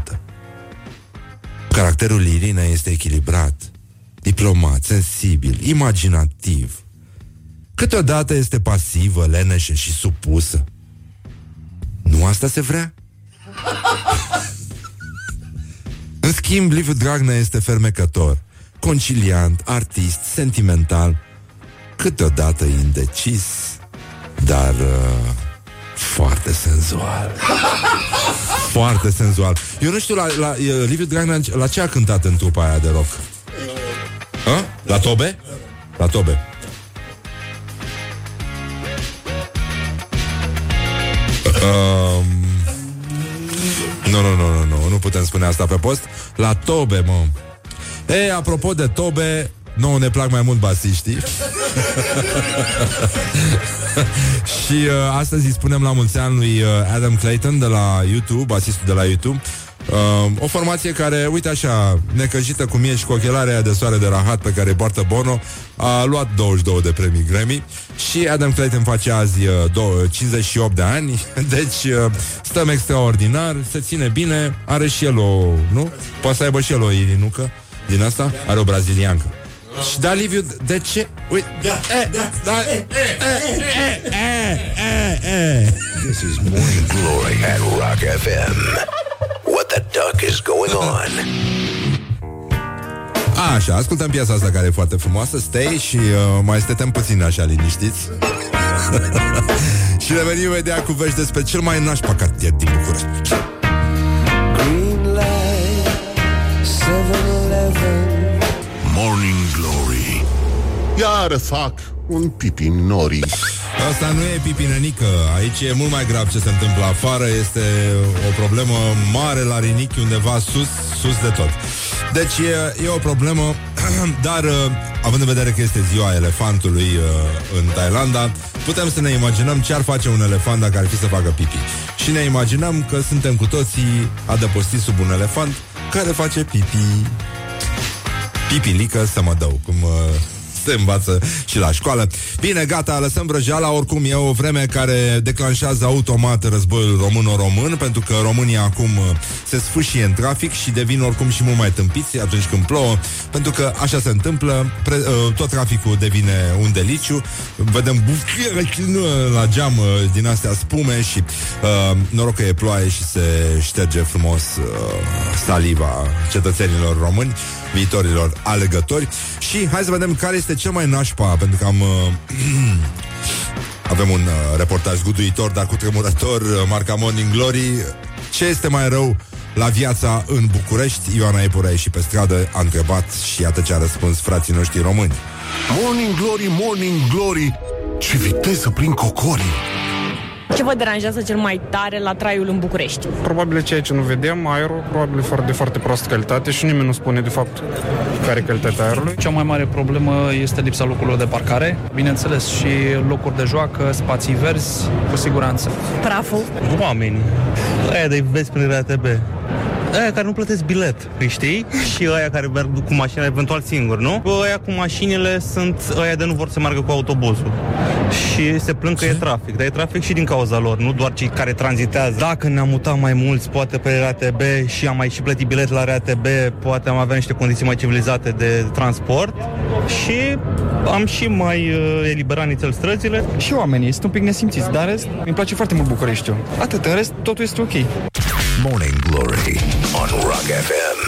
110%. Caracterul Irina este echilibrat, diplomat, sensibil, imaginativ. Câteodată este pasivă, leneșă și supusă. Nu asta se vrea? În schimb, Liviu Dragnea este fermecător, conciliant, artist, sentimental, câteodată indecis, dar uh, foarte senzual. Foarte senzual. Eu nu știu, la, la Liviu Dragnea, la ce a cântat în trupa aia de rock? Ha? La Tobe? La Tobe. Um, nu, nu, nu, nu, nu, nu putem spune asta pe post. La Tobe, mă. Ei, apropo de Tobe, nouă ne plac mai mult basiștii. și uh, astăzi îi spunem la mulți ani lui uh, Adam Clayton de la YouTube, asistul de la YouTube. Uh, o formație care, uite așa, necăjită cu mie și cu ochelarea de soare de rahat pe care poartă Bono, a luat 22 de premii Grammy și Adam Clayton face azi uh, 58 de ani, deci uh, stăm extraordinar, se ține bine, are și el o, nu? Poate să aibă și el o irinucă din asta, are o braziliancă. Și da, Liviu, de ce? Uite, da, da, da, This is Morning Glory at Rock FM. What the duck is going on? Așa, ascultăm piesa asta care e foarte frumoasă. Stay și uh, mai stătem puțin așa liniștiți. Și revenim imediat cu vești despre cel mai nașpa cartier din București. Green light, 7-Eleven. Morning Glory. Iar fac un pipi în norii Asta nu e pipinănică, aici e mult mai grav ce se întâmplă afară Este o problemă mare la rinichi undeva sus, sus de tot. Deci e, e o problemă, dar uh, având în vedere că este ziua elefantului uh, în Thailanda Putem să ne imaginăm ce ar face un elefant dacă ar fi să facă pipi. Și ne imaginăm că suntem cu toții adăpostiți sub un elefant care face pipi. Pipilică să mă dau, cum uh, se învață și la școală. Bine, gata, lăsăm vrăjeala, oricum e o vreme care declanșează automat războiul româno-român, pentru că România acum uh, se sfâșie în trafic și devin oricum și mult mai tâmpiți atunci când plouă, pentru că așa se întâmplă, pre, uh, tot traficul devine un deliciu, vedem la geam uh, din astea spume și uh, noroc că e ploaie și se șterge frumos uh, saliva cetățenilor români, viitorilor alegători. Și hai să vedem care este cel mai nașpa, pentru că am... Uh, avem un uh, reportaj zguduitor, dar cu tremurător, uh, marca Morning Glory. Ce este mai rău la viața în București? Ioana Epura a ieșit pe stradă, a întrebat și iată ce a răspuns frații noștri români. Morning Glory, Morning Glory, ce viteză prin cocorii! Ce vă deranjează cel mai tare la traiul în București? Probabil ceea ce nu vedem, aerul, probabil de foarte proastă calitate și nimeni nu spune de fapt care e calitatea aerului. Cea mai mare problemă este lipsa locurilor de parcare, bineînțeles și locuri de joacă, spații verzi, cu siguranță. Praful? Oameni. Aia de vezi prin RATB aia care nu plătesc bilet, știi? Și aia care merg cu mașina eventual singur, nu? Aia cu mașinile sunt aia de nu vor să meargă cu autobuzul. Și se plâng că e trafic, dar e trafic și din cauza lor, nu doar cei care tranzitează. Dacă ne-am mutat mai mulți, poate pe RATB și am mai și plătit bilet la RATB, poate am avea niște condiții mai civilizate de transport și am și mai uh, eliberat nițel străzile. Și oamenii sunt un pic nesimțiți, dar rest, îmi place foarte mult Bucureștiul. Atât, în rest, totul este ok. Morning Glory on Rock FM.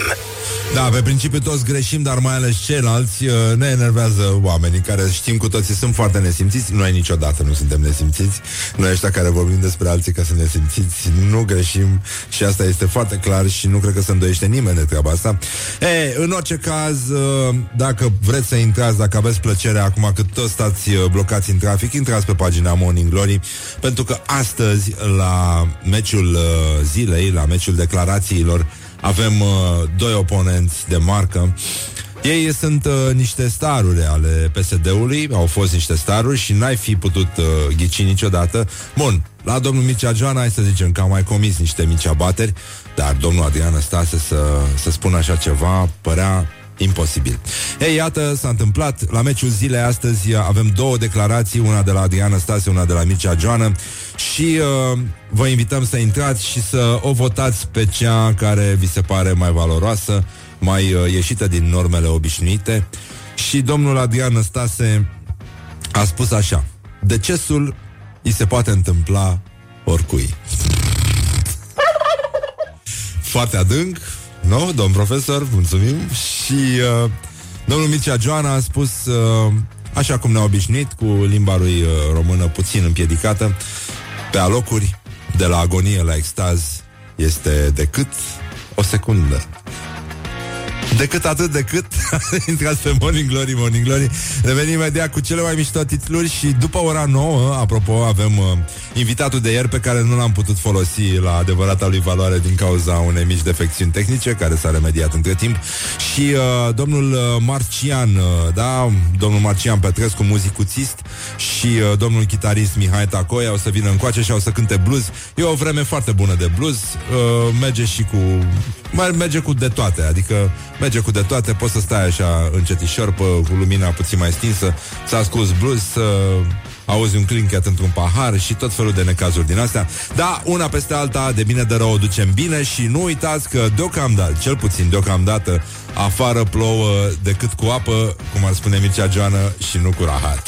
Da, pe principiu toți greșim, dar mai ales ceilalți uh, ne enervează oamenii care știm cu toții sunt foarte nesimțiți. Noi niciodată nu suntem nesimțiți. Noi ăștia care vorbim despre alții că sunt nesimțiți, nu greșim și asta este foarte clar și nu cred că se îndoiește nimeni de treaba asta. E, în orice caz, uh, dacă vreți să intrați, dacă aveți plăcere acum cât toți stați uh, blocați în trafic, intrați pe pagina Morning Glory, pentru că astăzi, la meciul zilei, la meciul declarațiilor, avem uh, doi oponenți de marcă. Ei sunt uh, niște staruri ale PSD-ului, au fost niște staruri și n-ai fi putut uh, ghici niciodată. Bun, la domnul Mircea Joana, hai să zicem că am mai comis niște mici abateri, dar domnul Adrian Stase să, să spună așa ceva părea imposibil. Ei, iată, s-a întâmplat. La meciul zilei astăzi avem două declarații, una de la Adriana Stase, una de la Mircea Joană și uh, vă invităm să intrați și să o votați pe cea care vi se pare mai valoroasă, mai uh, ieșită din normele obișnuite. Și domnul Adrian Stase a spus așa, decesul îi se poate întâmpla oricui. Foarte adânc, nu, domn profesor, mulțumim. Și uh, domnul Mircea Joana a spus, uh, așa cum ne-a obișnuit, cu limba lui uh, română puțin împiedicată, pe alocuri, de la agonie la extaz, este decât o secundă. Decât atât, decât Intrați pe Morning Glory, Morning Glory. Revenim imediat cu cele mai mișto titluri Și după ora 9, apropo, avem uh, Invitatul de ieri pe care nu l-am putut folosi La adevărata lui valoare din cauza Unei mici defecțiuni tehnice Care s-a remediat între timp. Și uh, domnul uh, Marcian uh, Da, domnul Marcian Petrescu Muzicuțist Și uh, domnul chitarist Mihai Tacoia O să vină încoace și o să cânte blues. E o vreme foarte bună de blues uh, Merge și cu merge cu de toate, adică merge cu de toate, poți să stai așa încetișor, pe, cu lumina puțin mai stinsă, să asculti blues, să auzi un clinchet într-un pahar și tot felul de necazuri din astea. Da, una peste alta, de bine de rău o ducem bine și nu uitați că deocamdată, cel puțin deocamdată, afară plouă decât cu apă, cum ar spune Mircea Joană, și nu cu rahat.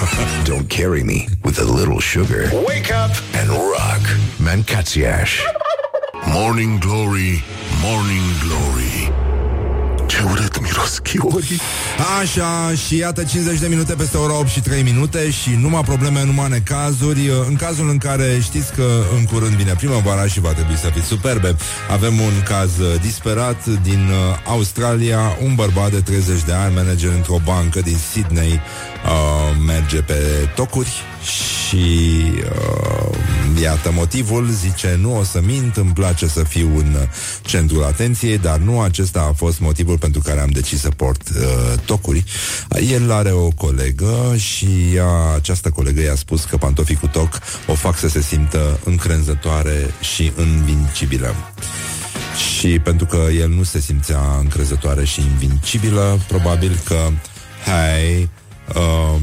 Don't carry me with a little sugar. Wake up and rock. Mancațiaș. Morning Glory, Morning Glory. Ce urât miros chiorii Așa, și iată 50 de minute peste ora 8 și 3 minute Și numai probleme, numai necazuri. În cazul în care știți că în curând vine primăvara Și va trebui să fiți superbe Avem un caz disperat din uh, Australia. Un bărbat de 30 de ani, manager într-o bancă din Sydney uh, Merge pe tocuri și uh, iată motivul, zice, nu o să mint, îmi place să fiu în centrul atenției, dar nu acesta a fost motivul pentru care am decis să port uh, tocuri. El are o colegă și ea, această colegă i-a spus că pantofii cu toc o fac să se simtă încrenzătoare și invincibilă. Și pentru că el nu se simțea încrezătoare și invincibilă, probabil că, hai, uh,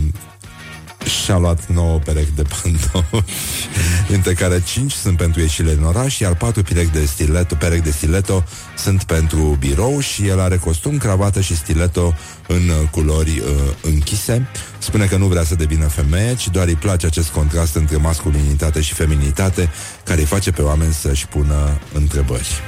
și-a luat 9 perechi de pantofi, dintre care 5 sunt pentru ieșire în oraș, iar 4 perechi de stiletto, perechi de stiletto sunt pentru birou și el are costum, cravată și stiletto în uh, culori uh, închise. Spune că nu vrea să devină femeie, ci doar îi place acest contrast între masculinitate și feminitate care îi face pe oameni să-și pună întrebări.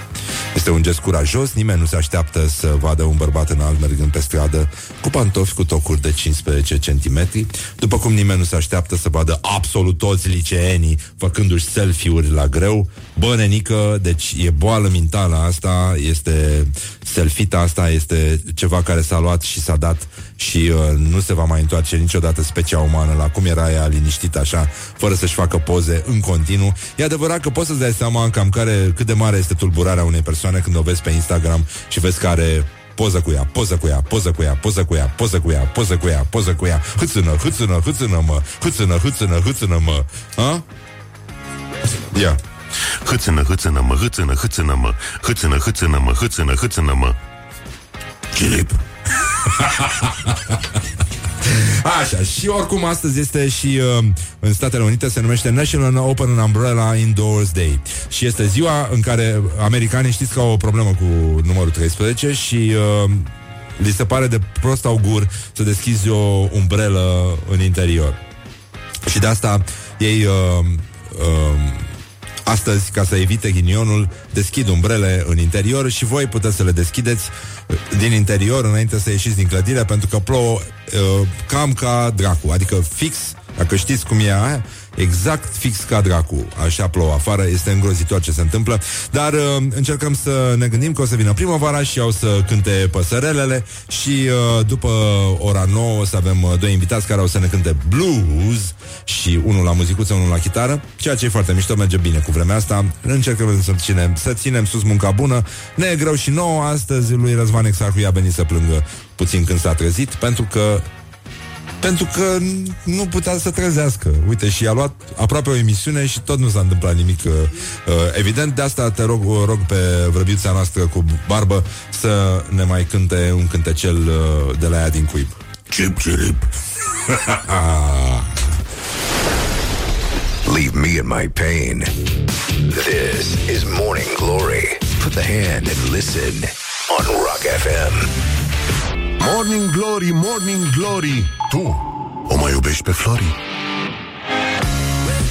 Este un gest curajos, nimeni nu se așteaptă să vadă un bărbat înalt mergând pe stradă cu pantofi cu tocuri de 15 cm, după cum nimeni nu se așteaptă să vadă absolut toți liceenii făcându-și selfie-uri la greu. Bă, nenică, deci e boală mentală asta, este selfita asta, este ceva care s-a luat și s-a dat și uh, nu se va mai întoarce niciodată specia umană la cum era ea liniștită așa, fără să-și facă poze în continuu. E adevărat că poți să-ți dai seama cam care, cât de mare este tulburarea unei persoane când o vezi pe Instagram și vezi că are poză cu ea, poză cu ea, poză cu ea, poză cu ea, poză cu ea, poză cu ea, poză cu ea, hâțână, hâțână, hâțână, mă, hâțână, hâțână, hâțână, mă. Ha? Ia. Hâțână, hâțână, mă, hâțână, hâțână, mă, hâțână, hâțână, mă, hâțână, hâțână, mă. Chilip. Așa, și oricum astăzi este și uh, în Statele Unite se numește National Open Umbrella Indoors Day și este ziua în care americanii știți că au o problemă cu numărul 13 și uh, li se pare de prost augur să deschizi o umbrelă în interior. Și de asta ei uh, uh, astăzi, ca să evite ghinionul, deschid umbrele în interior și voi puteți să le deschideți uh, din interior înainte să ieșiți din clădire pentru că plouă uh, cam ca dracu, adică fix, dacă știți cum e aia, exact fix ca dracu. Așa plouă afară, este îngrozitor ce se întâmplă, dar uh, încercăm să ne gândim că o să vină primăvara și au să cânte păsărelele și uh, după ora 9 o să avem uh, doi invitați care au să ne cânte blues și unul la muzicuță, unul la chitară, ceea ce e foarte mișto, merge bine cu vremea asta. Încercăm să ținem, să ținem sus munca bună. Ne e greu și nouă astăzi lui Răzvan Exarhu i-a venit să plângă puțin când s-a trezit, pentru că pentru că nu putea să trezească. Uite, și a luat aproape o emisiune și tot nu s-a întâmplat nimic. Uh, uh, evident, de asta te rog, rog pe vrăbiuța noastră cu barbă să ne mai cânte un cântecel uh, de la ea din cuib. Chip, chip. Leave me in my pain. This is Morning Glory. Put the hand and listen on Rock FM. Morning Glory, Morning Glory. Tu o mai iubești pe Flori?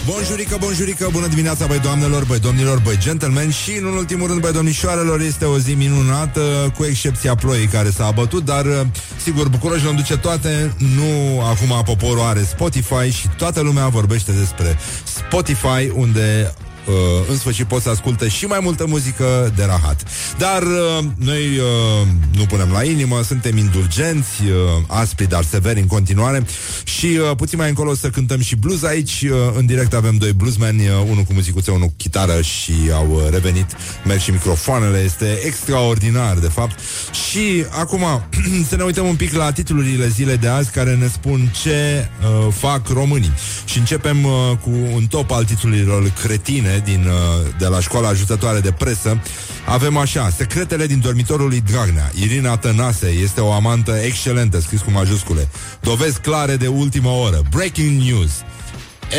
Bonjurică, bonjurică, bună dimineața, băi doamnelor, băi domnilor, băi gentlemen și, în ultimul rând, băi domnișoarelor, este o zi minunată, cu excepția ploii care s-a abătut, dar, sigur, București îl duce toate, nu acum poporul are Spotify și toată lumea vorbește despre Spotify, unde uh, în sfârșit pot să asculte și mai multă muzică de rahat. Dar uh, noi uh, nu punem la inimă, suntem indulgenți, uh, aspri, dar severi în continuare și uh, puțin mai încolo să cântăm și blues aici. Uh, în direct avem doi bluesmeni, uh, unul cu muzicuță, unul cu chitară și au uh, revenit, merg și microfoanele, este extraordinar, de fapt. Și acum să ne uităm un pic la titlurile zilei de azi care ne spun ce uh, fac românii. Și începem uh, cu un top al titlurilor cretine din, uh, de la școala ajutătoare de presă. Avem așa, secretele din dormitorul lui Dragnea. Irina Tănase este o amantă excelentă, scris cu majuscule. Dovezi clare de ultimă oră. Breaking news.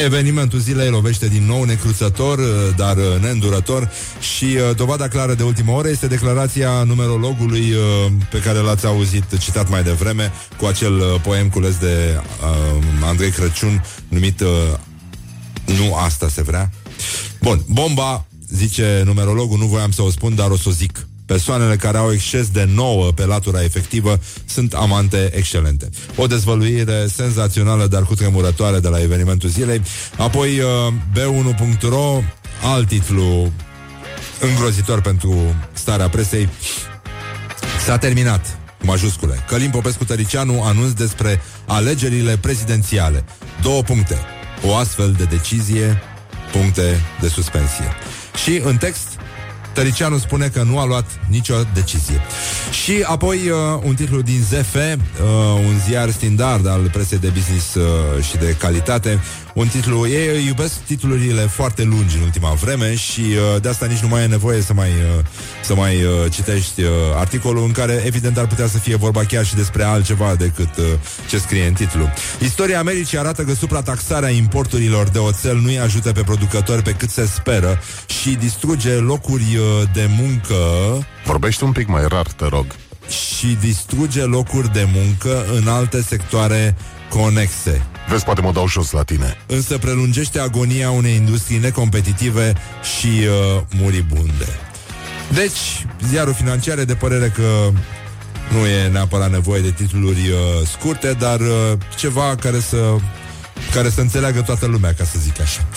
Evenimentul zilei lovește din nou necruțător, uh, dar uh, neîndurător și uh, dovada clară de ultimă oră este declarația numerologului uh, pe care l-ați auzit citat mai devreme cu acel uh, poem cules de uh, Andrei Crăciun numit uh, Nu asta se vrea. Bun, bomba, zice numerologul, nu voiam să o spun, dar o să o zic. Persoanele care au exces de 9 pe latura efectivă sunt amante excelente. O dezvăluire senzațională, dar cu tremurătoare de la evenimentul zilei. Apoi uh, B1.ro, alt titlu îngrozitor pentru starea presei. S-a terminat cu majuscule. Călim Popescu Tăricianu anunț despre alegerile prezidențiale. Două puncte. O astfel de decizie, puncte de suspensie. Și în text, Tăricianu spune că nu a luat nicio decizie. Și apoi uh, un titlu din ZF, uh, un ziar standard al presei de business uh, și de calitate. Un titlu, ei iubesc titlurile foarte lungi în ultima vreme și uh, de asta nici nu mai e nevoie să mai, uh, să mai uh, citești uh, articolul în care evident ar putea să fie vorba chiar și despre altceva decât uh, ce scrie în titlu. Istoria Americii arată că suprataxarea importurilor de oțel nu îi ajută pe producători pe cât se speră și distruge locuri uh, de muncă Vorbește un pic mai rar, te rog. și distruge locuri de muncă în alte sectoare conexe. Vezi, poate mă dau jos la tine. Însă prelungește agonia unei industrii necompetitive și uh, muribunde. Deci, ziarul financiar e de părere că nu e neapărat nevoie de titluri uh, scurte, dar uh, ceva care să, care să înțeleagă toată lumea, ca să zic așa.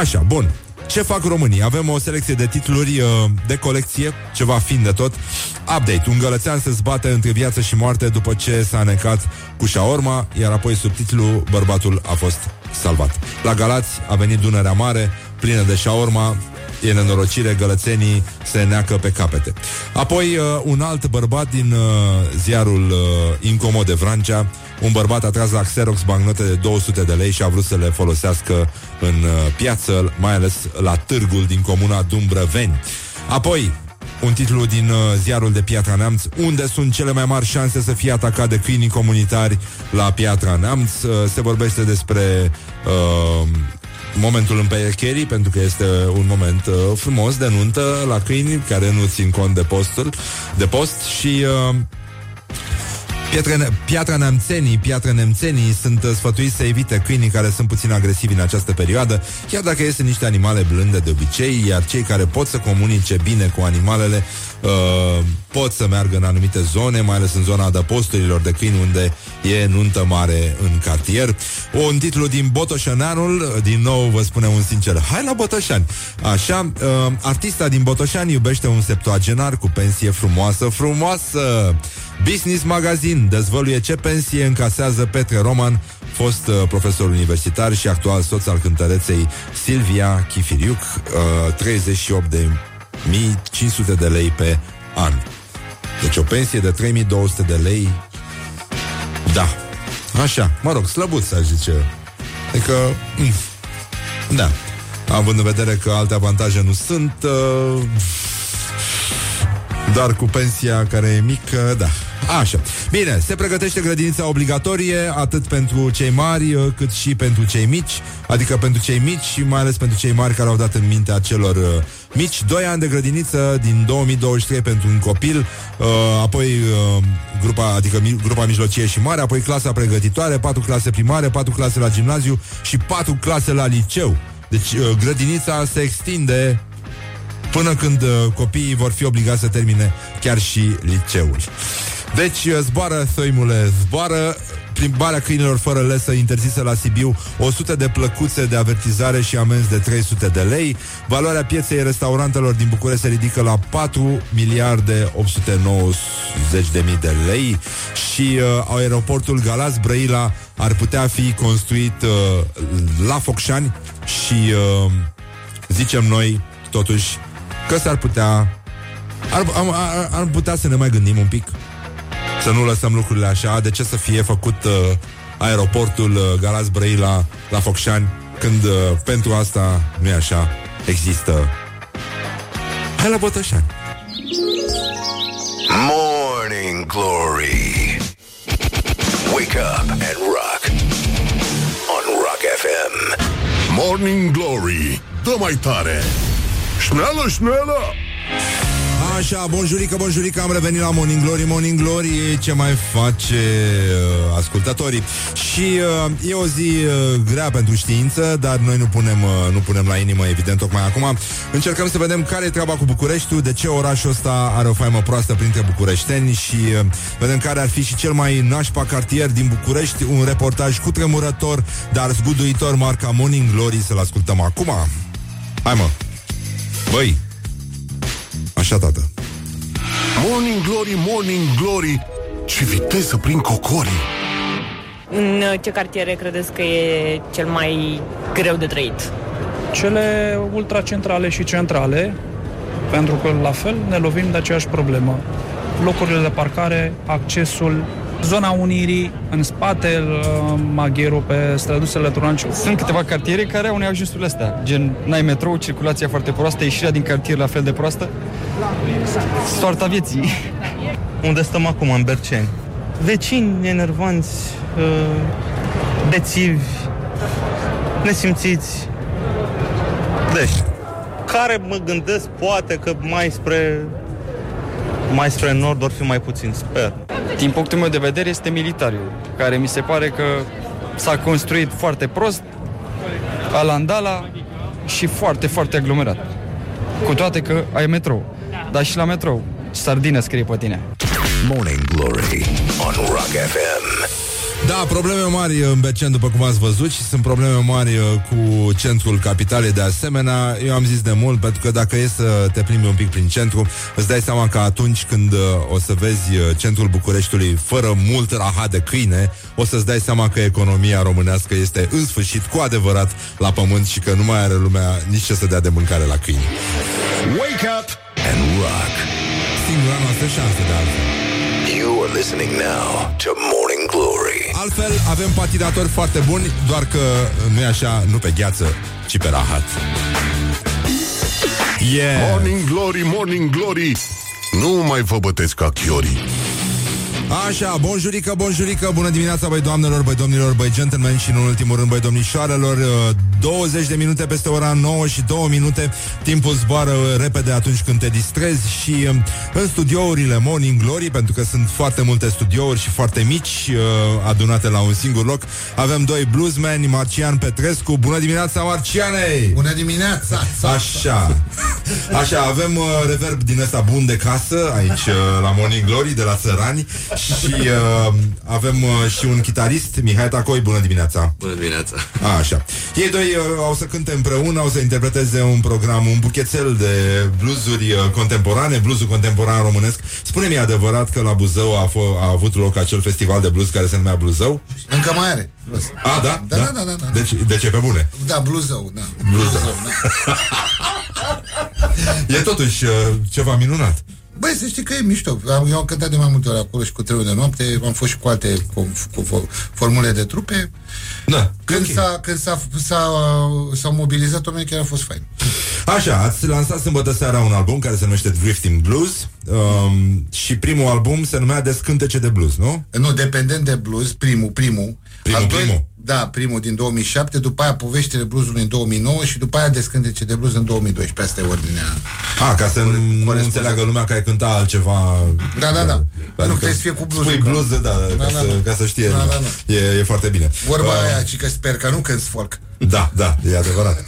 Așa, bun. Ce fac românii? Avem o selecție de titluri uh, de colecție, ceva fin de tot. Update. Un gălățean se zbate între viață și moarte după ce s-a necat cu șaorma, iar apoi subtitlul Bărbatul a fost salvat. La Galați a venit Dunărea Mare, plină de șaorma, E nenorocire, gălățenii se neacă pe capete. Apoi, uh, un alt bărbat din uh, ziarul uh, Incomod de Vrancea, un bărbat a tras la Xerox bancnote de 200 de lei și a vrut să le folosească în uh, piață, mai ales la târgul din comuna Dumbrăveni. Apoi, un titlu din uh, ziarul de Piatra Neamț Unde sunt cele mai mari șanse să fie atacat de câinii comunitari la Piatra Neamț uh, Se vorbește despre uh, momentul împerecherii Pentru că este un moment uh, frumos de nuntă la câini Care nu țin cont de postul De post și... Uh, Pietre, piatra neamțenii, piatra nemțenii sunt uh, sfătuiți să evite câinii care sunt puțin agresivi în această perioadă, chiar dacă este niște animale blânde de obicei, iar cei care pot să comunice bine cu animalele uh, pot să meargă în anumite zone, mai ales în zona adăposturilor de câini unde e nuntă mare în cartier. Un titlu din Botoșananul, din nou vă spune un sincer, hai la Botoșani! Așa, uh, artista din Botoșani iubește un septuagenar cu pensie frumoasă, frumoasă! Business Magazine dezvăluie ce pensie încasează Petre Roman, fost uh, profesor universitar și actual soț al cântăreței Silvia Chifiriuc, uh, 38 de 1500 de lei pe an. Deci o pensie de 3200 de lei. Da. Așa, mă rog, slăbuț, să zice. Adică, mm, da. Având în vedere că alte avantaje nu sunt, uh, dar cu pensia care e mică, da. Așa. Bine, se pregătește grădinița obligatorie atât pentru cei mari uh, cât și pentru cei mici, adică pentru cei mici și mai ales pentru cei mari care au dat în mintea celor uh, mici. Doi ani de grădiniță din 2023 pentru un copil, uh, apoi uh, grupa, adică mi- grupa mijlocie și mare, apoi clasa pregătitoare, patru clase primare, patru clase la gimnaziu și patru clase la liceu. Deci uh, grădinița se extinde până când uh, copiii vor fi obligați să termine chiar și liceul. Deci uh, zboară, Soimule, zboară. Plimbarea câinilor fără lesă interzisă la Sibiu. 100 de plăcuțe de avertizare și amenzi de 300 de lei. Valoarea pieței restaurantelor din București se ridică la 4 miliarde 890 de mii de lei. Și uh, aeroportul Galați Brăila ar putea fi construit uh, la Focșani Și uh, zicem noi totuși că s-ar putea ar, ar, ar putea să ne mai gândim un pic Să nu lăsăm lucrurile așa De ce să fie făcut uh, aeroportul uh, Galați Brăila la Focșani Când uh, pentru asta nu e așa Există Hai la Bătășani Morning Glory. Wake up and rock. On Rock FM. Morning Glory, dă mai tare! Șneală, șneală! Așa, bonjurică, bonjurică, am revenit la Morning Glory, Morning Glory, ce mai face uh, ascultătorii. Și uh, e o zi uh, grea pentru știință, dar noi nu punem, uh, nu punem la inimă, evident, tocmai acum. Încercăm să vedem care e treaba cu Bucureștiul, de ce orașul ăsta are o faimă proastă printre bucureșteni și uh, vedem care ar fi și cel mai nașpa cartier din București, un reportaj cu tremurător, dar zguduitor, marca Morning Glory, să-l ascultăm acum. Hai mă! Băi, Așa, tată. Morning Glory, Morning Glory, ce viteză prin cocorii! În uh, ce cartiere credeți că e cel mai greu de trăit? Cele ultracentrale și centrale, pentru că la fel ne lovim de aceeași problemă. locurile de parcare, accesul, zona Unirii, în spate, uh, Magheru, pe străduțele Turanciu. Sunt câteva cartiere care au neajunsurile astea, gen n-ai metrou, circulația foarte proastă, ieșirea din cartier la fel de proastă. Soarta vieții. Unde stăm acum, în Berceni. Vecini enervanți, uh, bețivi, nesimțiți. Deci, care mă gândesc poate că mai spre mai spre nord or fi mai puțin, sper. Din punctul meu de vedere este militarul, care mi se pare că s-a construit foarte prost, alandala și foarte, foarte aglomerat. Cu toate că ai metrou. Dar și la metrou, sardină scrie pe tine. Morning Glory on Rock FM. Da, probleme mari în Bercen, după cum ați văzut, și sunt probleme mari uh, cu centrul capitalei de asemenea. Eu am zis de mult, pentru că dacă e să te plimbi un pic prin centru, îți dai seama că atunci când uh, o să vezi uh, centrul Bucureștiului fără mult rahat de câine, o să-ți dai seama că economia românească este în sfârșit cu adevărat la pământ și că nu mai are lumea nici ce să dea de mâncare la câini. Wake up and rock. Singura noastră șansă de altfel. You are listening now to Morning Glory. Altfel, avem patinatori foarte buni, doar că nu e așa, nu pe gheață, ci pe rahat. Yeah! Morning Glory, Morning Glory Nu mai vă bătesc ca chiorii Așa, bonjurică, bonjurică, bună dimineața, băi doamnelor, băi domnilor, băi gentlemen și în ultimul rând, băi domnișoarelor Uh, 20 de minute peste ora 9 și 2 minute. Timpul zboară uh, repede atunci când te distrezi Și um, în studiourile Morning Glory Pentru că sunt foarte multe studiouri și foarte mici uh, Adunate la un singur loc Avem doi bluesmeni, Marcian Petrescu. Bună dimineața, Marcianei! Bună dimineața! Așa. Așa, avem uh, reverb din ăsta bun de casă Aici uh, la Morning Glory De la țărani. Și uh, avem uh, și un chitarist Mihai Tacoi, bună dimineața! Bună dimineața! A, Așa. Ei doi uh, au să cânte împreună Au să interpreteze un program Un buchețel de bluesuri uh, contemporane Bluesul contemporan românesc Spune-mi e adevărat că la Buzău a, f- a avut loc Acel festival de blues care se numea Bluzău? Încă mai are. Blues. A, da? Da, da, da, da, da. Deci, deci e pe bune Da, bluzău, da. Bluzău. da. E totuși uh, ceva minunat Băi, să știi că e mișto. Am, eu am cântat de mai multe ori acolo și cu trei de noapte. Am fost și cu alte cu, cu, cu formule de trupe. Da, Când, ok. s-a, când s-a, s-a, s-au mobilizat oamenii, chiar a fost fain. Așa, ați lansat sâmbătă seara un album care se numește Drifting Blues um, și primul album se numea Descântece de Blues, nu? Nu, dependent de blues, primul, primul. Primul, Al doilea- primul. Da, primul din 2007, după aia Poveștile bluesului în 2009 și după aia Descântece de blues în 2012. Asta e ordinea. A, ca să nu înțeleagă lumea că ai cânta altceva Da, da, da. Nu Adică trebuie să fie cu blues. Spui blues, da, da, ca, da, să, da. ca să știe Da, lumea. da, E, e foarte bine Vorba Uh, aia, ci că sper că nu când folk. Da, da, e adevărat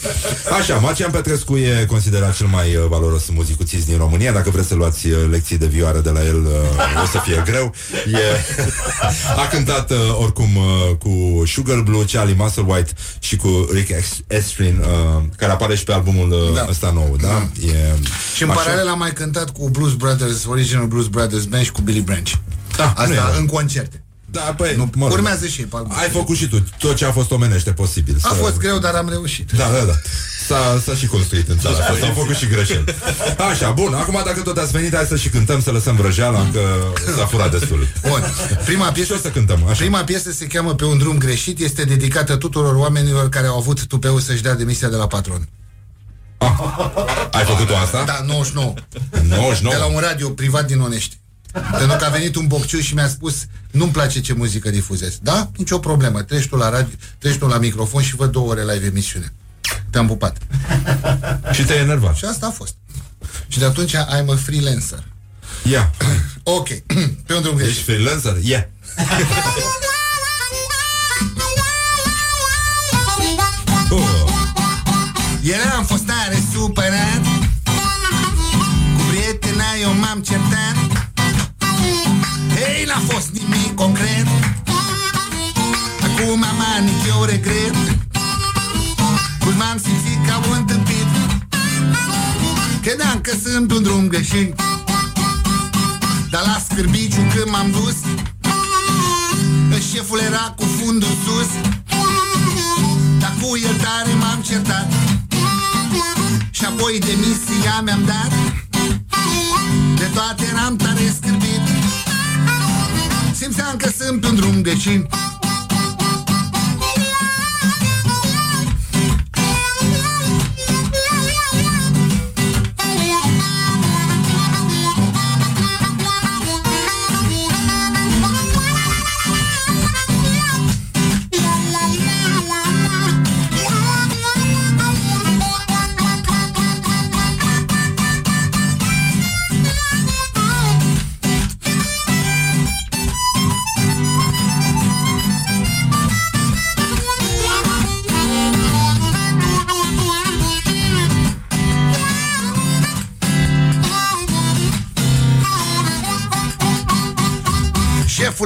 Așa, Marcian Petrescu e considerat cel mai uh, valoros muzicuțist din România Dacă vreți să luați uh, lecții de vioară de la el uh, O să fie greu e... A cântat uh, oricum uh, cu Sugar Blue, Charlie Musselwhite Și cu Rick Est- Estrin uh, Care apare și pe albumul uh, Da. ăsta nou da? E, Și în așa. paralel am mai cântat cu Blues Brothers, Original Blues Brothers Band și cu Billy Branch. Da, nu e Asta rău. în concerte. Da, păi, Nu, mă rog. urmează și ei pe album. Ai făcut și tu tot ce a fost omenește posibil A să- fost greu, dar am reușit. Da, da, da. S-a, s-a și construit în țara asta, s-au făcut și greșeli. Așa, bun, acum dacă tot ați venit, hai să și cântăm, să lăsăm vrăjeala, că s-a furat destul. Bun. Prima piesă, Și o să cântăm, așa. prima piesă se cheamă Pe un drum greșit, este dedicată tuturor oamenilor care au avut tupeul să-și dea demisia de la patron. Ai făcut-o asta? Da, 99. 99. De la un radio privat din Onești. Pentru că a venit un bocciu și mi-a spus Nu-mi place ce muzică difuzezi. Da? Nicio problemă, treci tu la radio Treci tu la microfon și văd două ore live emisiune. Te-am pupat. Și te-ai enervat. Și asta a fost. Și de atunci I'm a freelancer. Ia, Ok, pe un drum ești greșit freelancer? Ia. Oh. Ieri am fost tare supărat. Cu prietena eu m-am certat Hei, n-a fost nimic concret. Acum am anic, eu regret. Cum m-am simțit ca un tâmpit. Credeam că sunt un drum greșit. Dar la scârbiciu când m-am dus Șeful era cu fundul sus. Dar cu iertare m-am certat. Și apoi demisia mi-am dat. De toate eram tare scârbit simțeam că sunt pe un drum găcin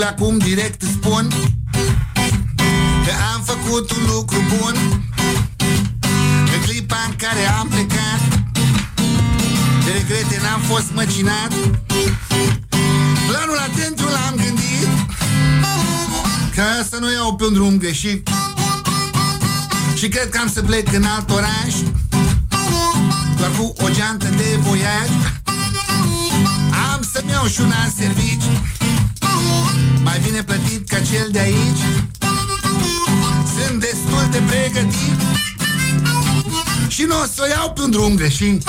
acum direct îți spun Că am făcut un lucru bun. În clipa în care am plecat De regrete n-am fost măcinat. Planul atentul l-am gândit Ca să nu iau pe un drum greșit. Și cred că am să plec în alt oraș Doar cu o geantă de voiaj. Am să-mi iau și un alt servici mai bine plătit ca cel de aici. Sunt destul de pregătit. Și nu o să o iau pe un drum greșit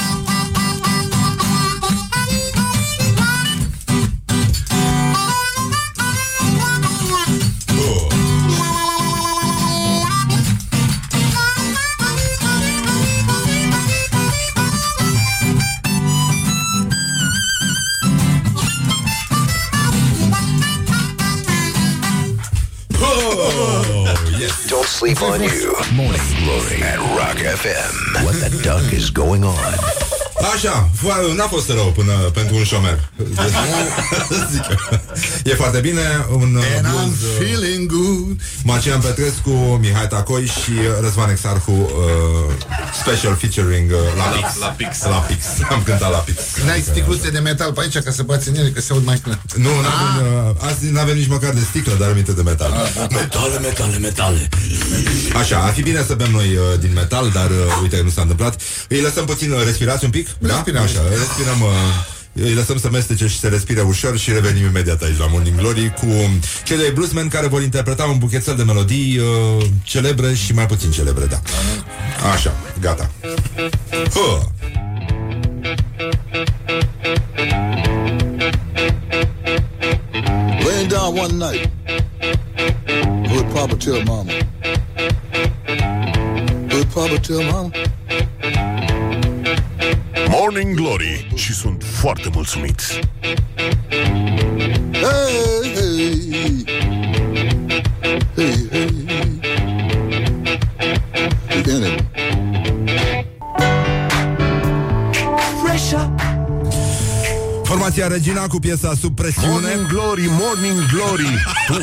sleep on you. Morning Glory at Rock FM. What the duck is going on? Așa, fo- n-a fost rău până pentru un șomer Zic eu. E foarte bine Un uh, And I'm blues uh, feeling good Marcian Petrescu, Mihai Tacoi și Răzvan Exarhu uh, Special featuring uh, la, Pix. la Pix. La Pix Am cântat la Pix N-ai sticluțe de metal pe aici ca să bați în ele, că se aud mai clar Nu, n-avem, uh, azi n-avem nici măcar de sticlă, dar aminte de metal Metale, metale, metale. Așa, ar fi bine să bem noi uh, din metal, dar uh, uite, nu s-a întâmplat Îi lăsăm puțin, uh, respirați un pic? Respirăm. Da? Așa, respirăm... Uh, îi lăsăm să mestece și să respire ușor și revenim imediat aici la Morning Glory cu cei doi bluesmen care vor interpreta un buchetel de melodii uh, celebre și mai puțin celebre, da. Așa, gata. Huh. Laying down one night, would Papa tell Mama? Would Papa tell Mama? Morning Glory și sunt foarte mulțumiți. Hey, hey, hey, hey. Begin it. Formația Regina cu piesa Sub presiune Morning Glory, Morning Glory. Tu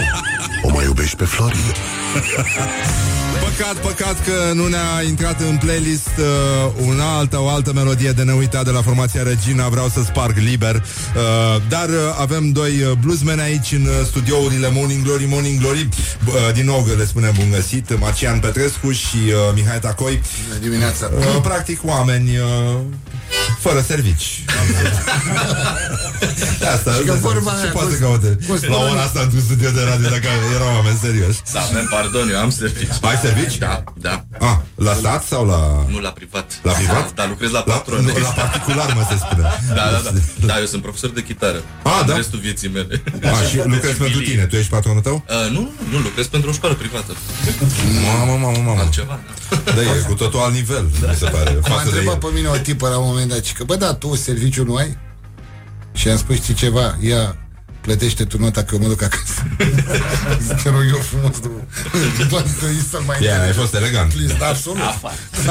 o mai iubești pe Flori? Păcat, păcat că nu ne-a intrat în playlist uh, una altă, o altă melodie de neuitat de la formația Regina, vreau să sparg liber. Uh, dar uh, avem doi uh, bluesmen aici în uh, studiourile Morning Glory, Morning Glory. Uh, din nou le spunem bun găsit, Marcian Petrescu și uh, Mihai Tacoi. Bună dimineața Uh, practic oameni uh, fără servici. De asta, Și că asta- vorba ce aia, poate cum- să caute? cum se La spune? ora asta într-un studio de radio dacă erau oameni serioși. Da, avem pardon, eu am serviciu. Ai servici? Da, da. Ah, la stat sau la... Nu la privat. La privat? Da, lucrez la La, patron. nu, la particular, mă se spune. Da, da, da. Da, eu sunt profesor de chitară. Ah, În da? restul vieții mele. A, și lucrezi pentru tine, tu ești patronul tău? Uh, nu, nu, nu, lucrez pentru o școală privată. Mamă, mamă, mamă. Altceva, da. Da, e cu totul alt nivel, mi se pare. M-a Față de întrebat el. pe mine o tipă la un moment dat și că, bă, da, tu serviciu nu ai? Și am spus, știi ceva, ia, plătește tu nota că eu mă duc acasă. Zic, Te rog eu frumos, tu. Doar să să mai... Ia, ai fost elegant. Please, da, absolut.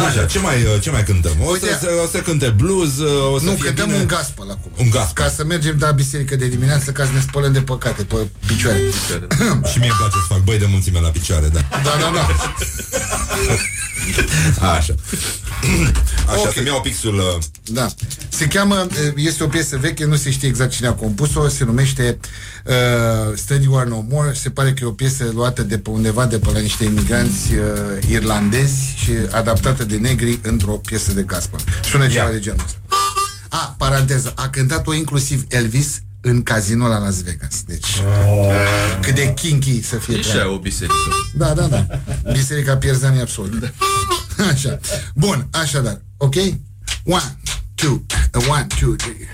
Așa, ce mai, ce mai cântăm? O să, Uite- se, o să cânte blues, o să Nu, fie cântăm bine. un gospel acum. Un gospel. Ca să mergem la biserică de dimineață, ca să ne spălăm de păcate pe picioare. Și mie îmi place să fac băi de mulțime la picioare, da. Da, da, da. Așa. Așa, Ok. să-mi iau pixul... uh, Da. Se cheamă, este o piesă veche, nu se știe exact cine a compus-o, se numește uh, Steady You Are No More. Se pare că e o piesă luată de pe undeva, de pe la niște imigranți uh, irlandezi și adaptată de negri într-o piesă de gospel. Sună ceva Ia. de genul ăsta. A, paranteză, a cântat-o inclusiv Elvis în casino la Las Vegas. Deci, cât de kinky să fie E și treaba. aia o biserică. Da, da, da. Biserica Pierzanii absolut. Așa. Bun, așadar. Ok? One, two, one, two, three.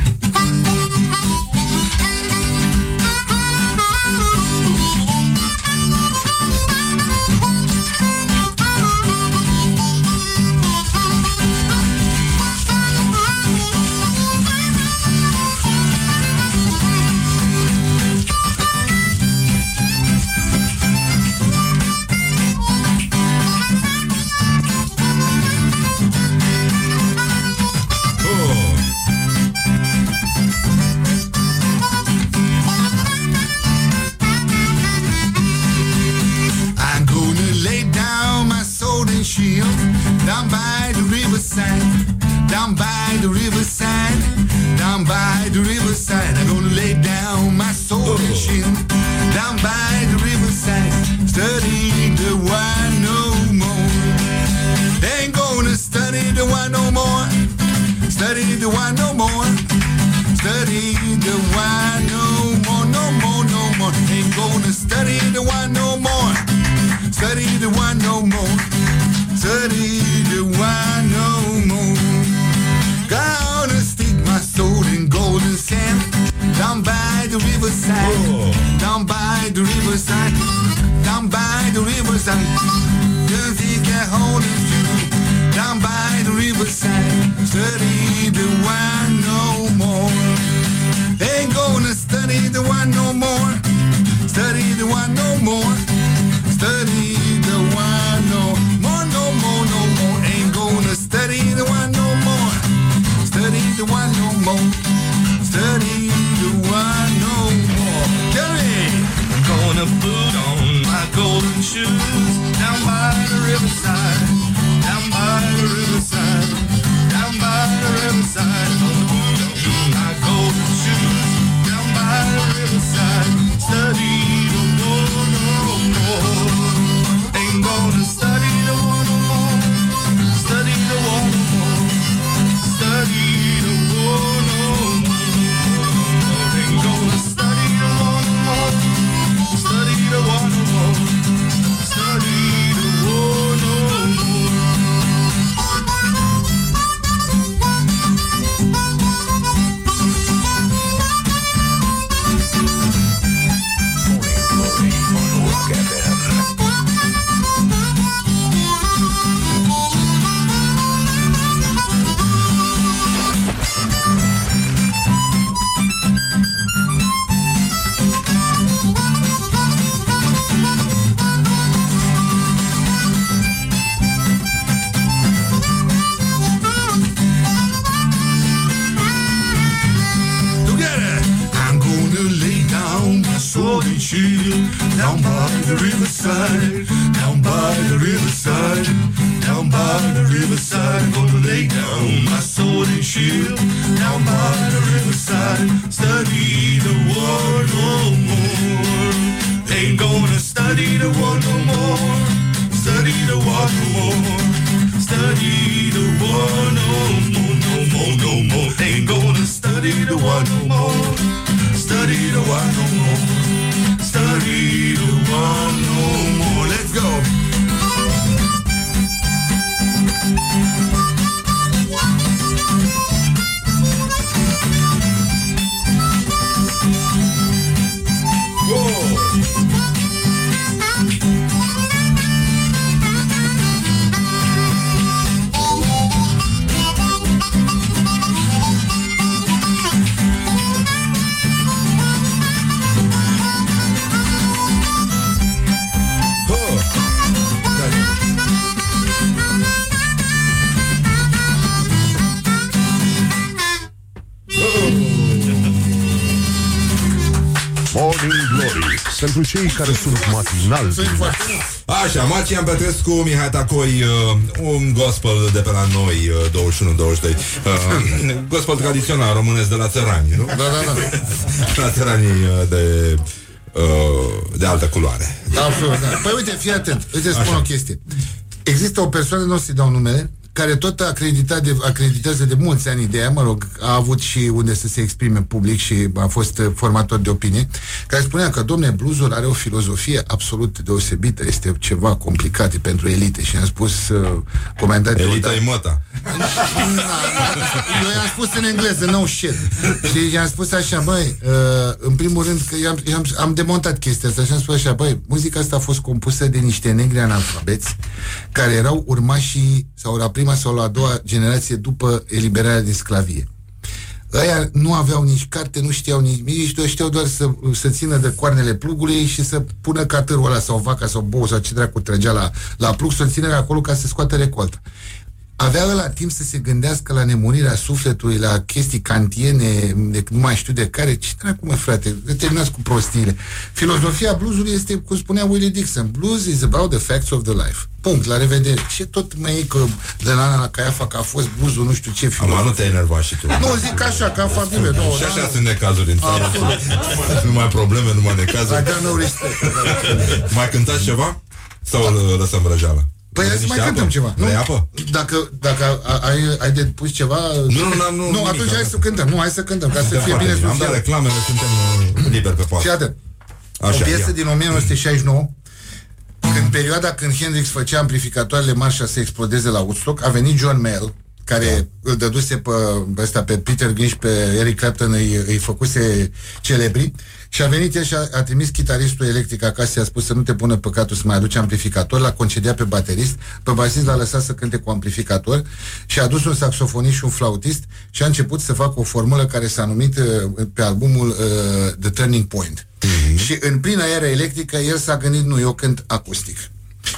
The riverside. Down by the riverside. Just get hold of you. Down by the riverside. Study the one cei care sunt matinal Așa, Macian Petrescu, Mihai Tacoi, uh, un gospel de pe la noi, uh, 21-22. Uh, gospel tradițional românesc de la țărani, nu? Da, da, da. la țăranii uh, de, uh, de altă culoare. Da, absolut, da. Păi uite, fii atent. Uite, spun Așa. o chestie. Există o persoană, nu o să-i dau numele, care tot acreditat de, acreditează de mulți ani ideea, mă rog, a avut și unde să se exprime public și a fost uh, formator de opinie, care spunea că, domne, bluezul are o filozofie absolut deosebită, este ceva complicat e pentru elite și am spus uh, comentatorul... Elita da, e măta. eu i-am spus în engleză, no shit. Și i-am spus așa, băi, uh, în primul rând că i-am, i-am, am demontat chestia asta și am spus așa, băi, muzica asta a fost compusă de niște negri analfabeți care erau urmașii sau la prima sau la a doua generație după eliberarea din sclavie. Ăia nu aveau nici carte, nu știau nici nici știau doar să, să țină de coarnele plugului și să pună catărul ăla sau vaca sau bou sau ce dracu trăgea la, la plug, să-l țină acolo ca să scoată recolta avea ăla timp să se gândească la nemurirea sufletului, la chestii kantiene, de, nu mai știu de care. Ce dracu, mă, frate? Terminați cu prostiile. Filozofia bluesului este, cum spunea Willie Dixon, blues is about the facts of the life. Punct, la revedere. Ce tot mai e că de la Ana la Caiafa că a fost bluesul, nu știu ce filozofie. Am nu te enerva și tu. Nu, zic așa, ca afabile. Nu, Și așa sunt necazuri în țară. numai probleme, numai necazuri. I got no respect. Mai cântați ceva? Sau îl lăsăm răjeala? Păi hai să mai cântăm ceva. Nu? Vrei apă? Dacă, dacă a- ai, ai de pus ceva... Nu, nu, n-am- nu, nu nimic, atunci am- hai să cântăm. Nu, hai să cântăm, ca să Da, fie foarte bine bine. Am dat social. reclamele, suntem uh, liberi pe poartă. Fii atent. Așa, o piesă ia. din 1969, când perioada când Hendrix făcea amplificatoarele Marshall să explodeze la Woodstock, a venit John Mayall, care îl dăduse pe, ăsta, pe Peter Green și pe Eric Clapton, îi, îi făcuse celebri, și a venit el și a, a trimis chitaristul electric acasă și a spus să nu te pună păcatul să mai aduci amplificator, l-a concediat pe baterist, pe basist l-a lăsat să cânte cu amplificator și a adus un saxofonist și un flautist și a început să facă o formulă care s-a numit uh, pe albumul uh, The Turning Point. Și în plină era electrică, el s-a gândit, nu, eu cânt acustic.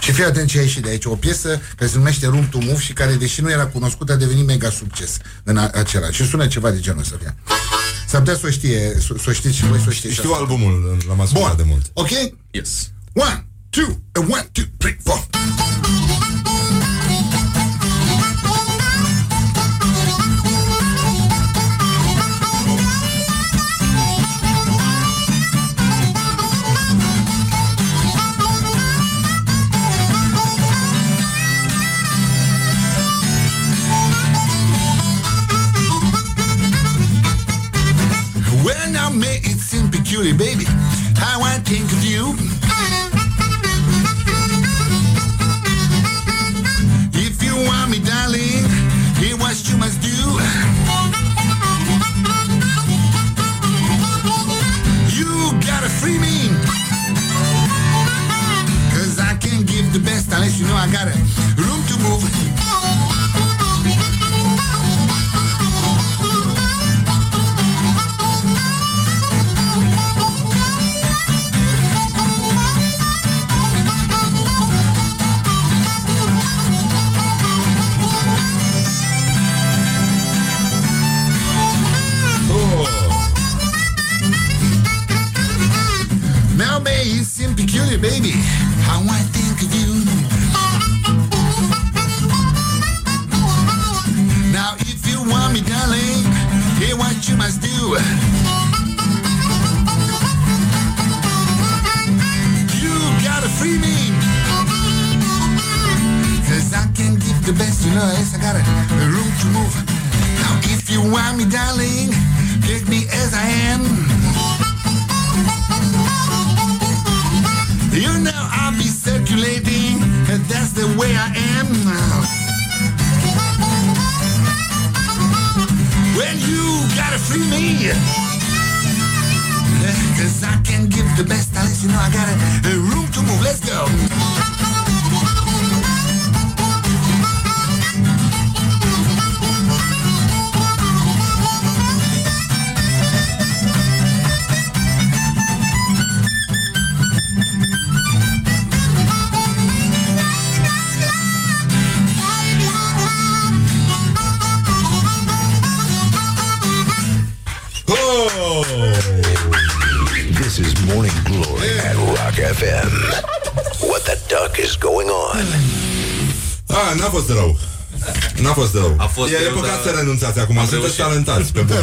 Și fii atent ce a ieșit de aici. O piesă care se numește Room to Move și care, deși nu era cunoscută, a devenit mega succes în a- acela. Și sună ceva de genul ăsta. Ia. S-ar putea să o știe, să, să o știți și voi, să o știți. și Știu asta. albumul, l-am ascultat de mult. Ok? Yes. One, two, and one, two, three, four. Peculiar, baby, how I think of you. If you want me, darling, hear what you must do. You gotta free me. Cause I can't give the best unless you know I got renunțați acum. am Sunteți reușit. talentați, pe bune.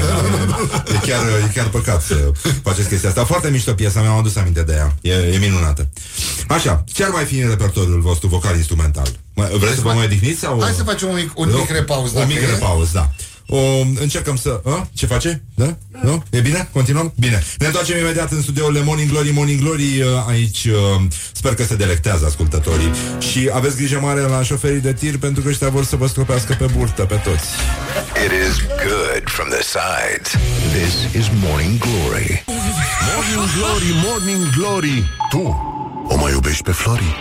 e, chiar, e chiar păcat să faceți chestia asta. Foarte mișto piesa, mi-am adus aminte de ea. E, e minunată. Așa, ce ar mai fi în repertoriul vostru vocal-instrumental? Mai- Vreți să vă mai odihniți? Sau... Hai să facem un mic, un mic repaus, Un dacă mic e. repaus, da. O, încercăm să... A? Ce face? Da? Nu? E bine? Continuăm? Bine. Ne întoarcem imediat în studioul Morning Glory, Morning Glory. uh, Aici uh, sper că se delectează ascultătorii. Și aveți grijă mare la șoferii de tir pentru că ăștia vor să vă stropească pe burtă pe toți. It is good from the sides. This is Morning Glory. Morning Glory, Morning Glory Tu o mai iubești pe Flori?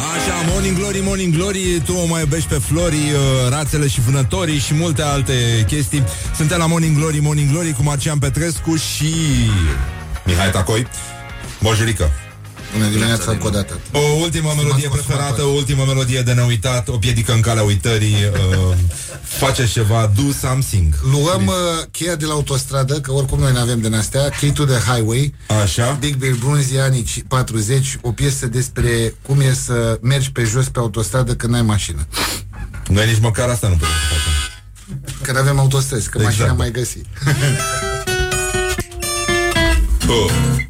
Așa, Morning Glory, Morning Glory Tu o mai iubești pe Flori, uh, rațele și vânătorii Și multe alte chestii. Suntem la Morning Glory, Morning Glory Cu Marcian Petrescu și Mihai Tacoi. Bonjurică Bună dimineața încă o dată. O ultimă melodie preferată, o ultimă melodie de neuitat, o piedică în calea uitării, uh, faceți ceva, do something. Luăm uh, cheia de la autostradă, că oricum noi nu avem din astea, Key to the Highway. Așa. Dick Bill Brunzi, anii 40, o piesă despre cum e să mergi pe jos pe autostradă când n-ai mașină. Noi nici măcar asta nu putem să facem. Când avem autostrăzi, că Exact. mașina mai găsi. Uh.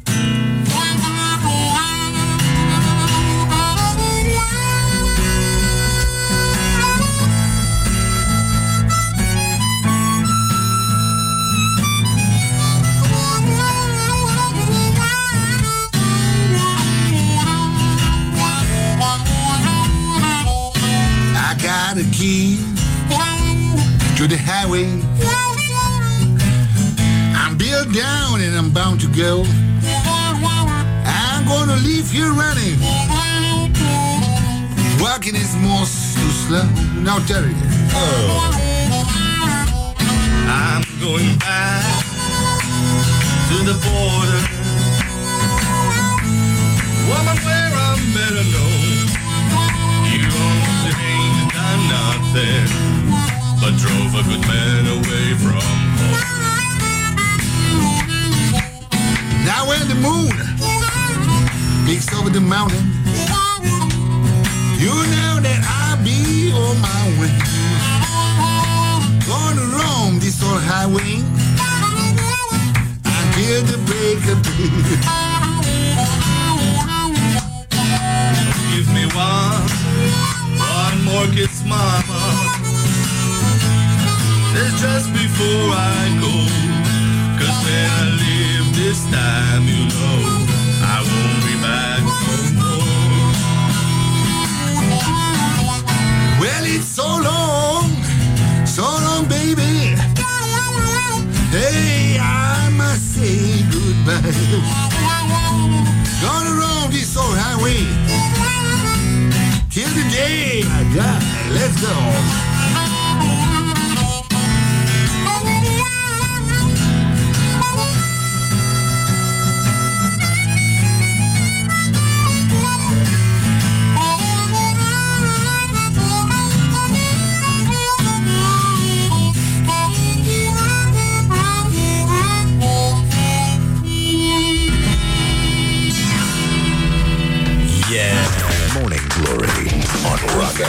to the highway. I'm built down and I'm bound to go. I'm gonna leave here running. Walking is more too slow. Now, Terry. Oh. I'm going back to the border. Woman, where I'm better known. Nothing, but drove a good man away from home. Now when the moon peeks over the mountain, you know that I'll be on my way. Gonna roam this old highway the break of day. Give me one, one more kiss, mama. That's just before I go. Cause when I leave this time, you know, I won't be back no more. Well, it's so long, so long, baby. Hey, I must say goodbye. Gonna roam this old highway till the day I die. Let's go.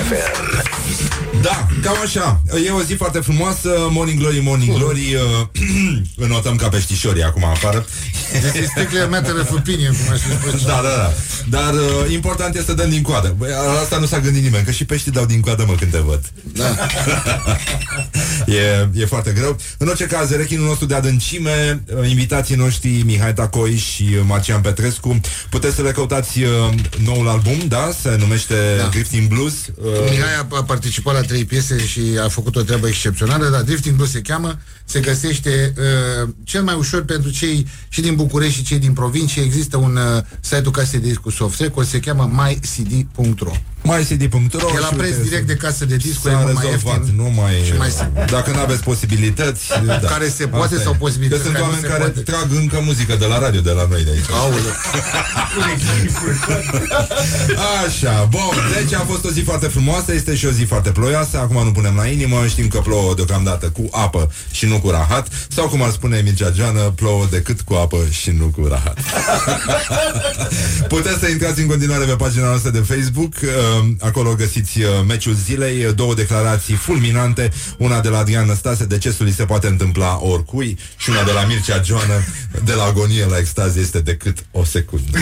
FM. Da, cam așa. E o zi foarte frumoasă, Morning Glory, Morning Glory. Uh, înotăm ca peștișorii acum afară. This is strictly a matter of opinion, cum aș spune. Da, da, da. Dar uh, important este să dăm din coadă. Băi, la asta nu s-a gândit nimeni, că și peștii dau din coadă, mă, când te văd. Da. e, e foarte greu. În orice caz, rechinul nostru de adâncime, uh, invitații noștri Mihai Tacoi și uh, Marcian Petrescu, puteți să le căutați uh, noul album, da? Se numește da. Drifting Blues. Uh, Mihai a, a participat la trei piese și a făcut o treabă excepțională, dar Drifting Blues se cheamă, se găsește uh, cel mai ușor pentru cei și din București și cei din provincie. Există un uh, site-ul casei de disc cu soft record, se cheamă mycd.ro mycd.ro E la și preț uite, direct de casă de discuri, e S-a mult mai rezolvat, ieftin. nu mai, Și mai simplu. Dacă nu aveți posibilități da. Care se poate Asta sau e. posibilități Că sunt care nu oameni se care poate. trag încă muzică de la radio, de la noi de aici Aoleu. Așa, bun, deci a fost o zi foarte frumoasă Este și o zi foarte ploioasă Acum nu punem la inimă, știm că plouă deocamdată Cu apă și nu cu rahat Sau cum ar spune Mircea Geană Plouă decât cu apă și nu cu rahat Puteți să intrați în continuare pe pagina noastră de Facebook uh, acolo găsiți uh, meciul zilei, uh, două declarații fulminante, una de la Adrian Năstase, decesul îi se poate întâmpla oricui, și una de la Mircea Joană, de la agonie la extaz este decât o secundă.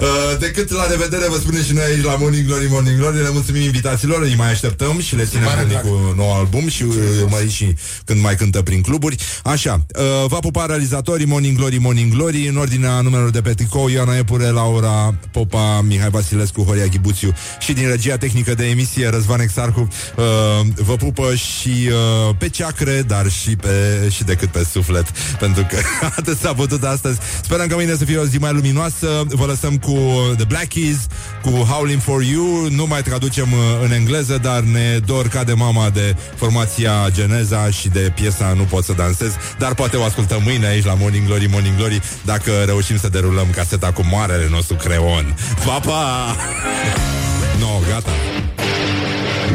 Uh, decât la revedere vă spunem și noi aici la Morning Glory, Morning Glory, le mulțumim invitațiilor, îi mai așteptăm și le ținem pare unii drag. cu nou album și uh, mai și când mai cântă prin cluburi. Așa, uh, va pupa realizatorii Morning Glory, Morning Glory, în ordinea numelor de pe tricou, Ioana Epure, Laura Popa, Mihai Vasilescu, Horia Ghibuțiu și din regia tehnică de emisie Răzvan Exarcu, uh, vă pupă și uh, pe ceacre, dar și, pe, și decât pe suflet, pentru că atât s-a putut astăzi. Sperăm că mâine să fie o zi mai luminoasă. Vă lăsăm cu The Black Keys, cu Howling for You. Nu mai traducem uh, în engleză, dar ne dor ca de mama de formația Geneza și de piesa Nu pot să dansez, dar poate o ascultăm mâine aici la Morning Glory, Morning Glory, dacă reușim să derulăm caseta cu marele nostru creon. Pa, pa! No, gata.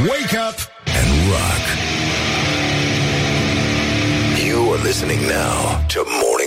Wake up and rock. You are listening now to Morning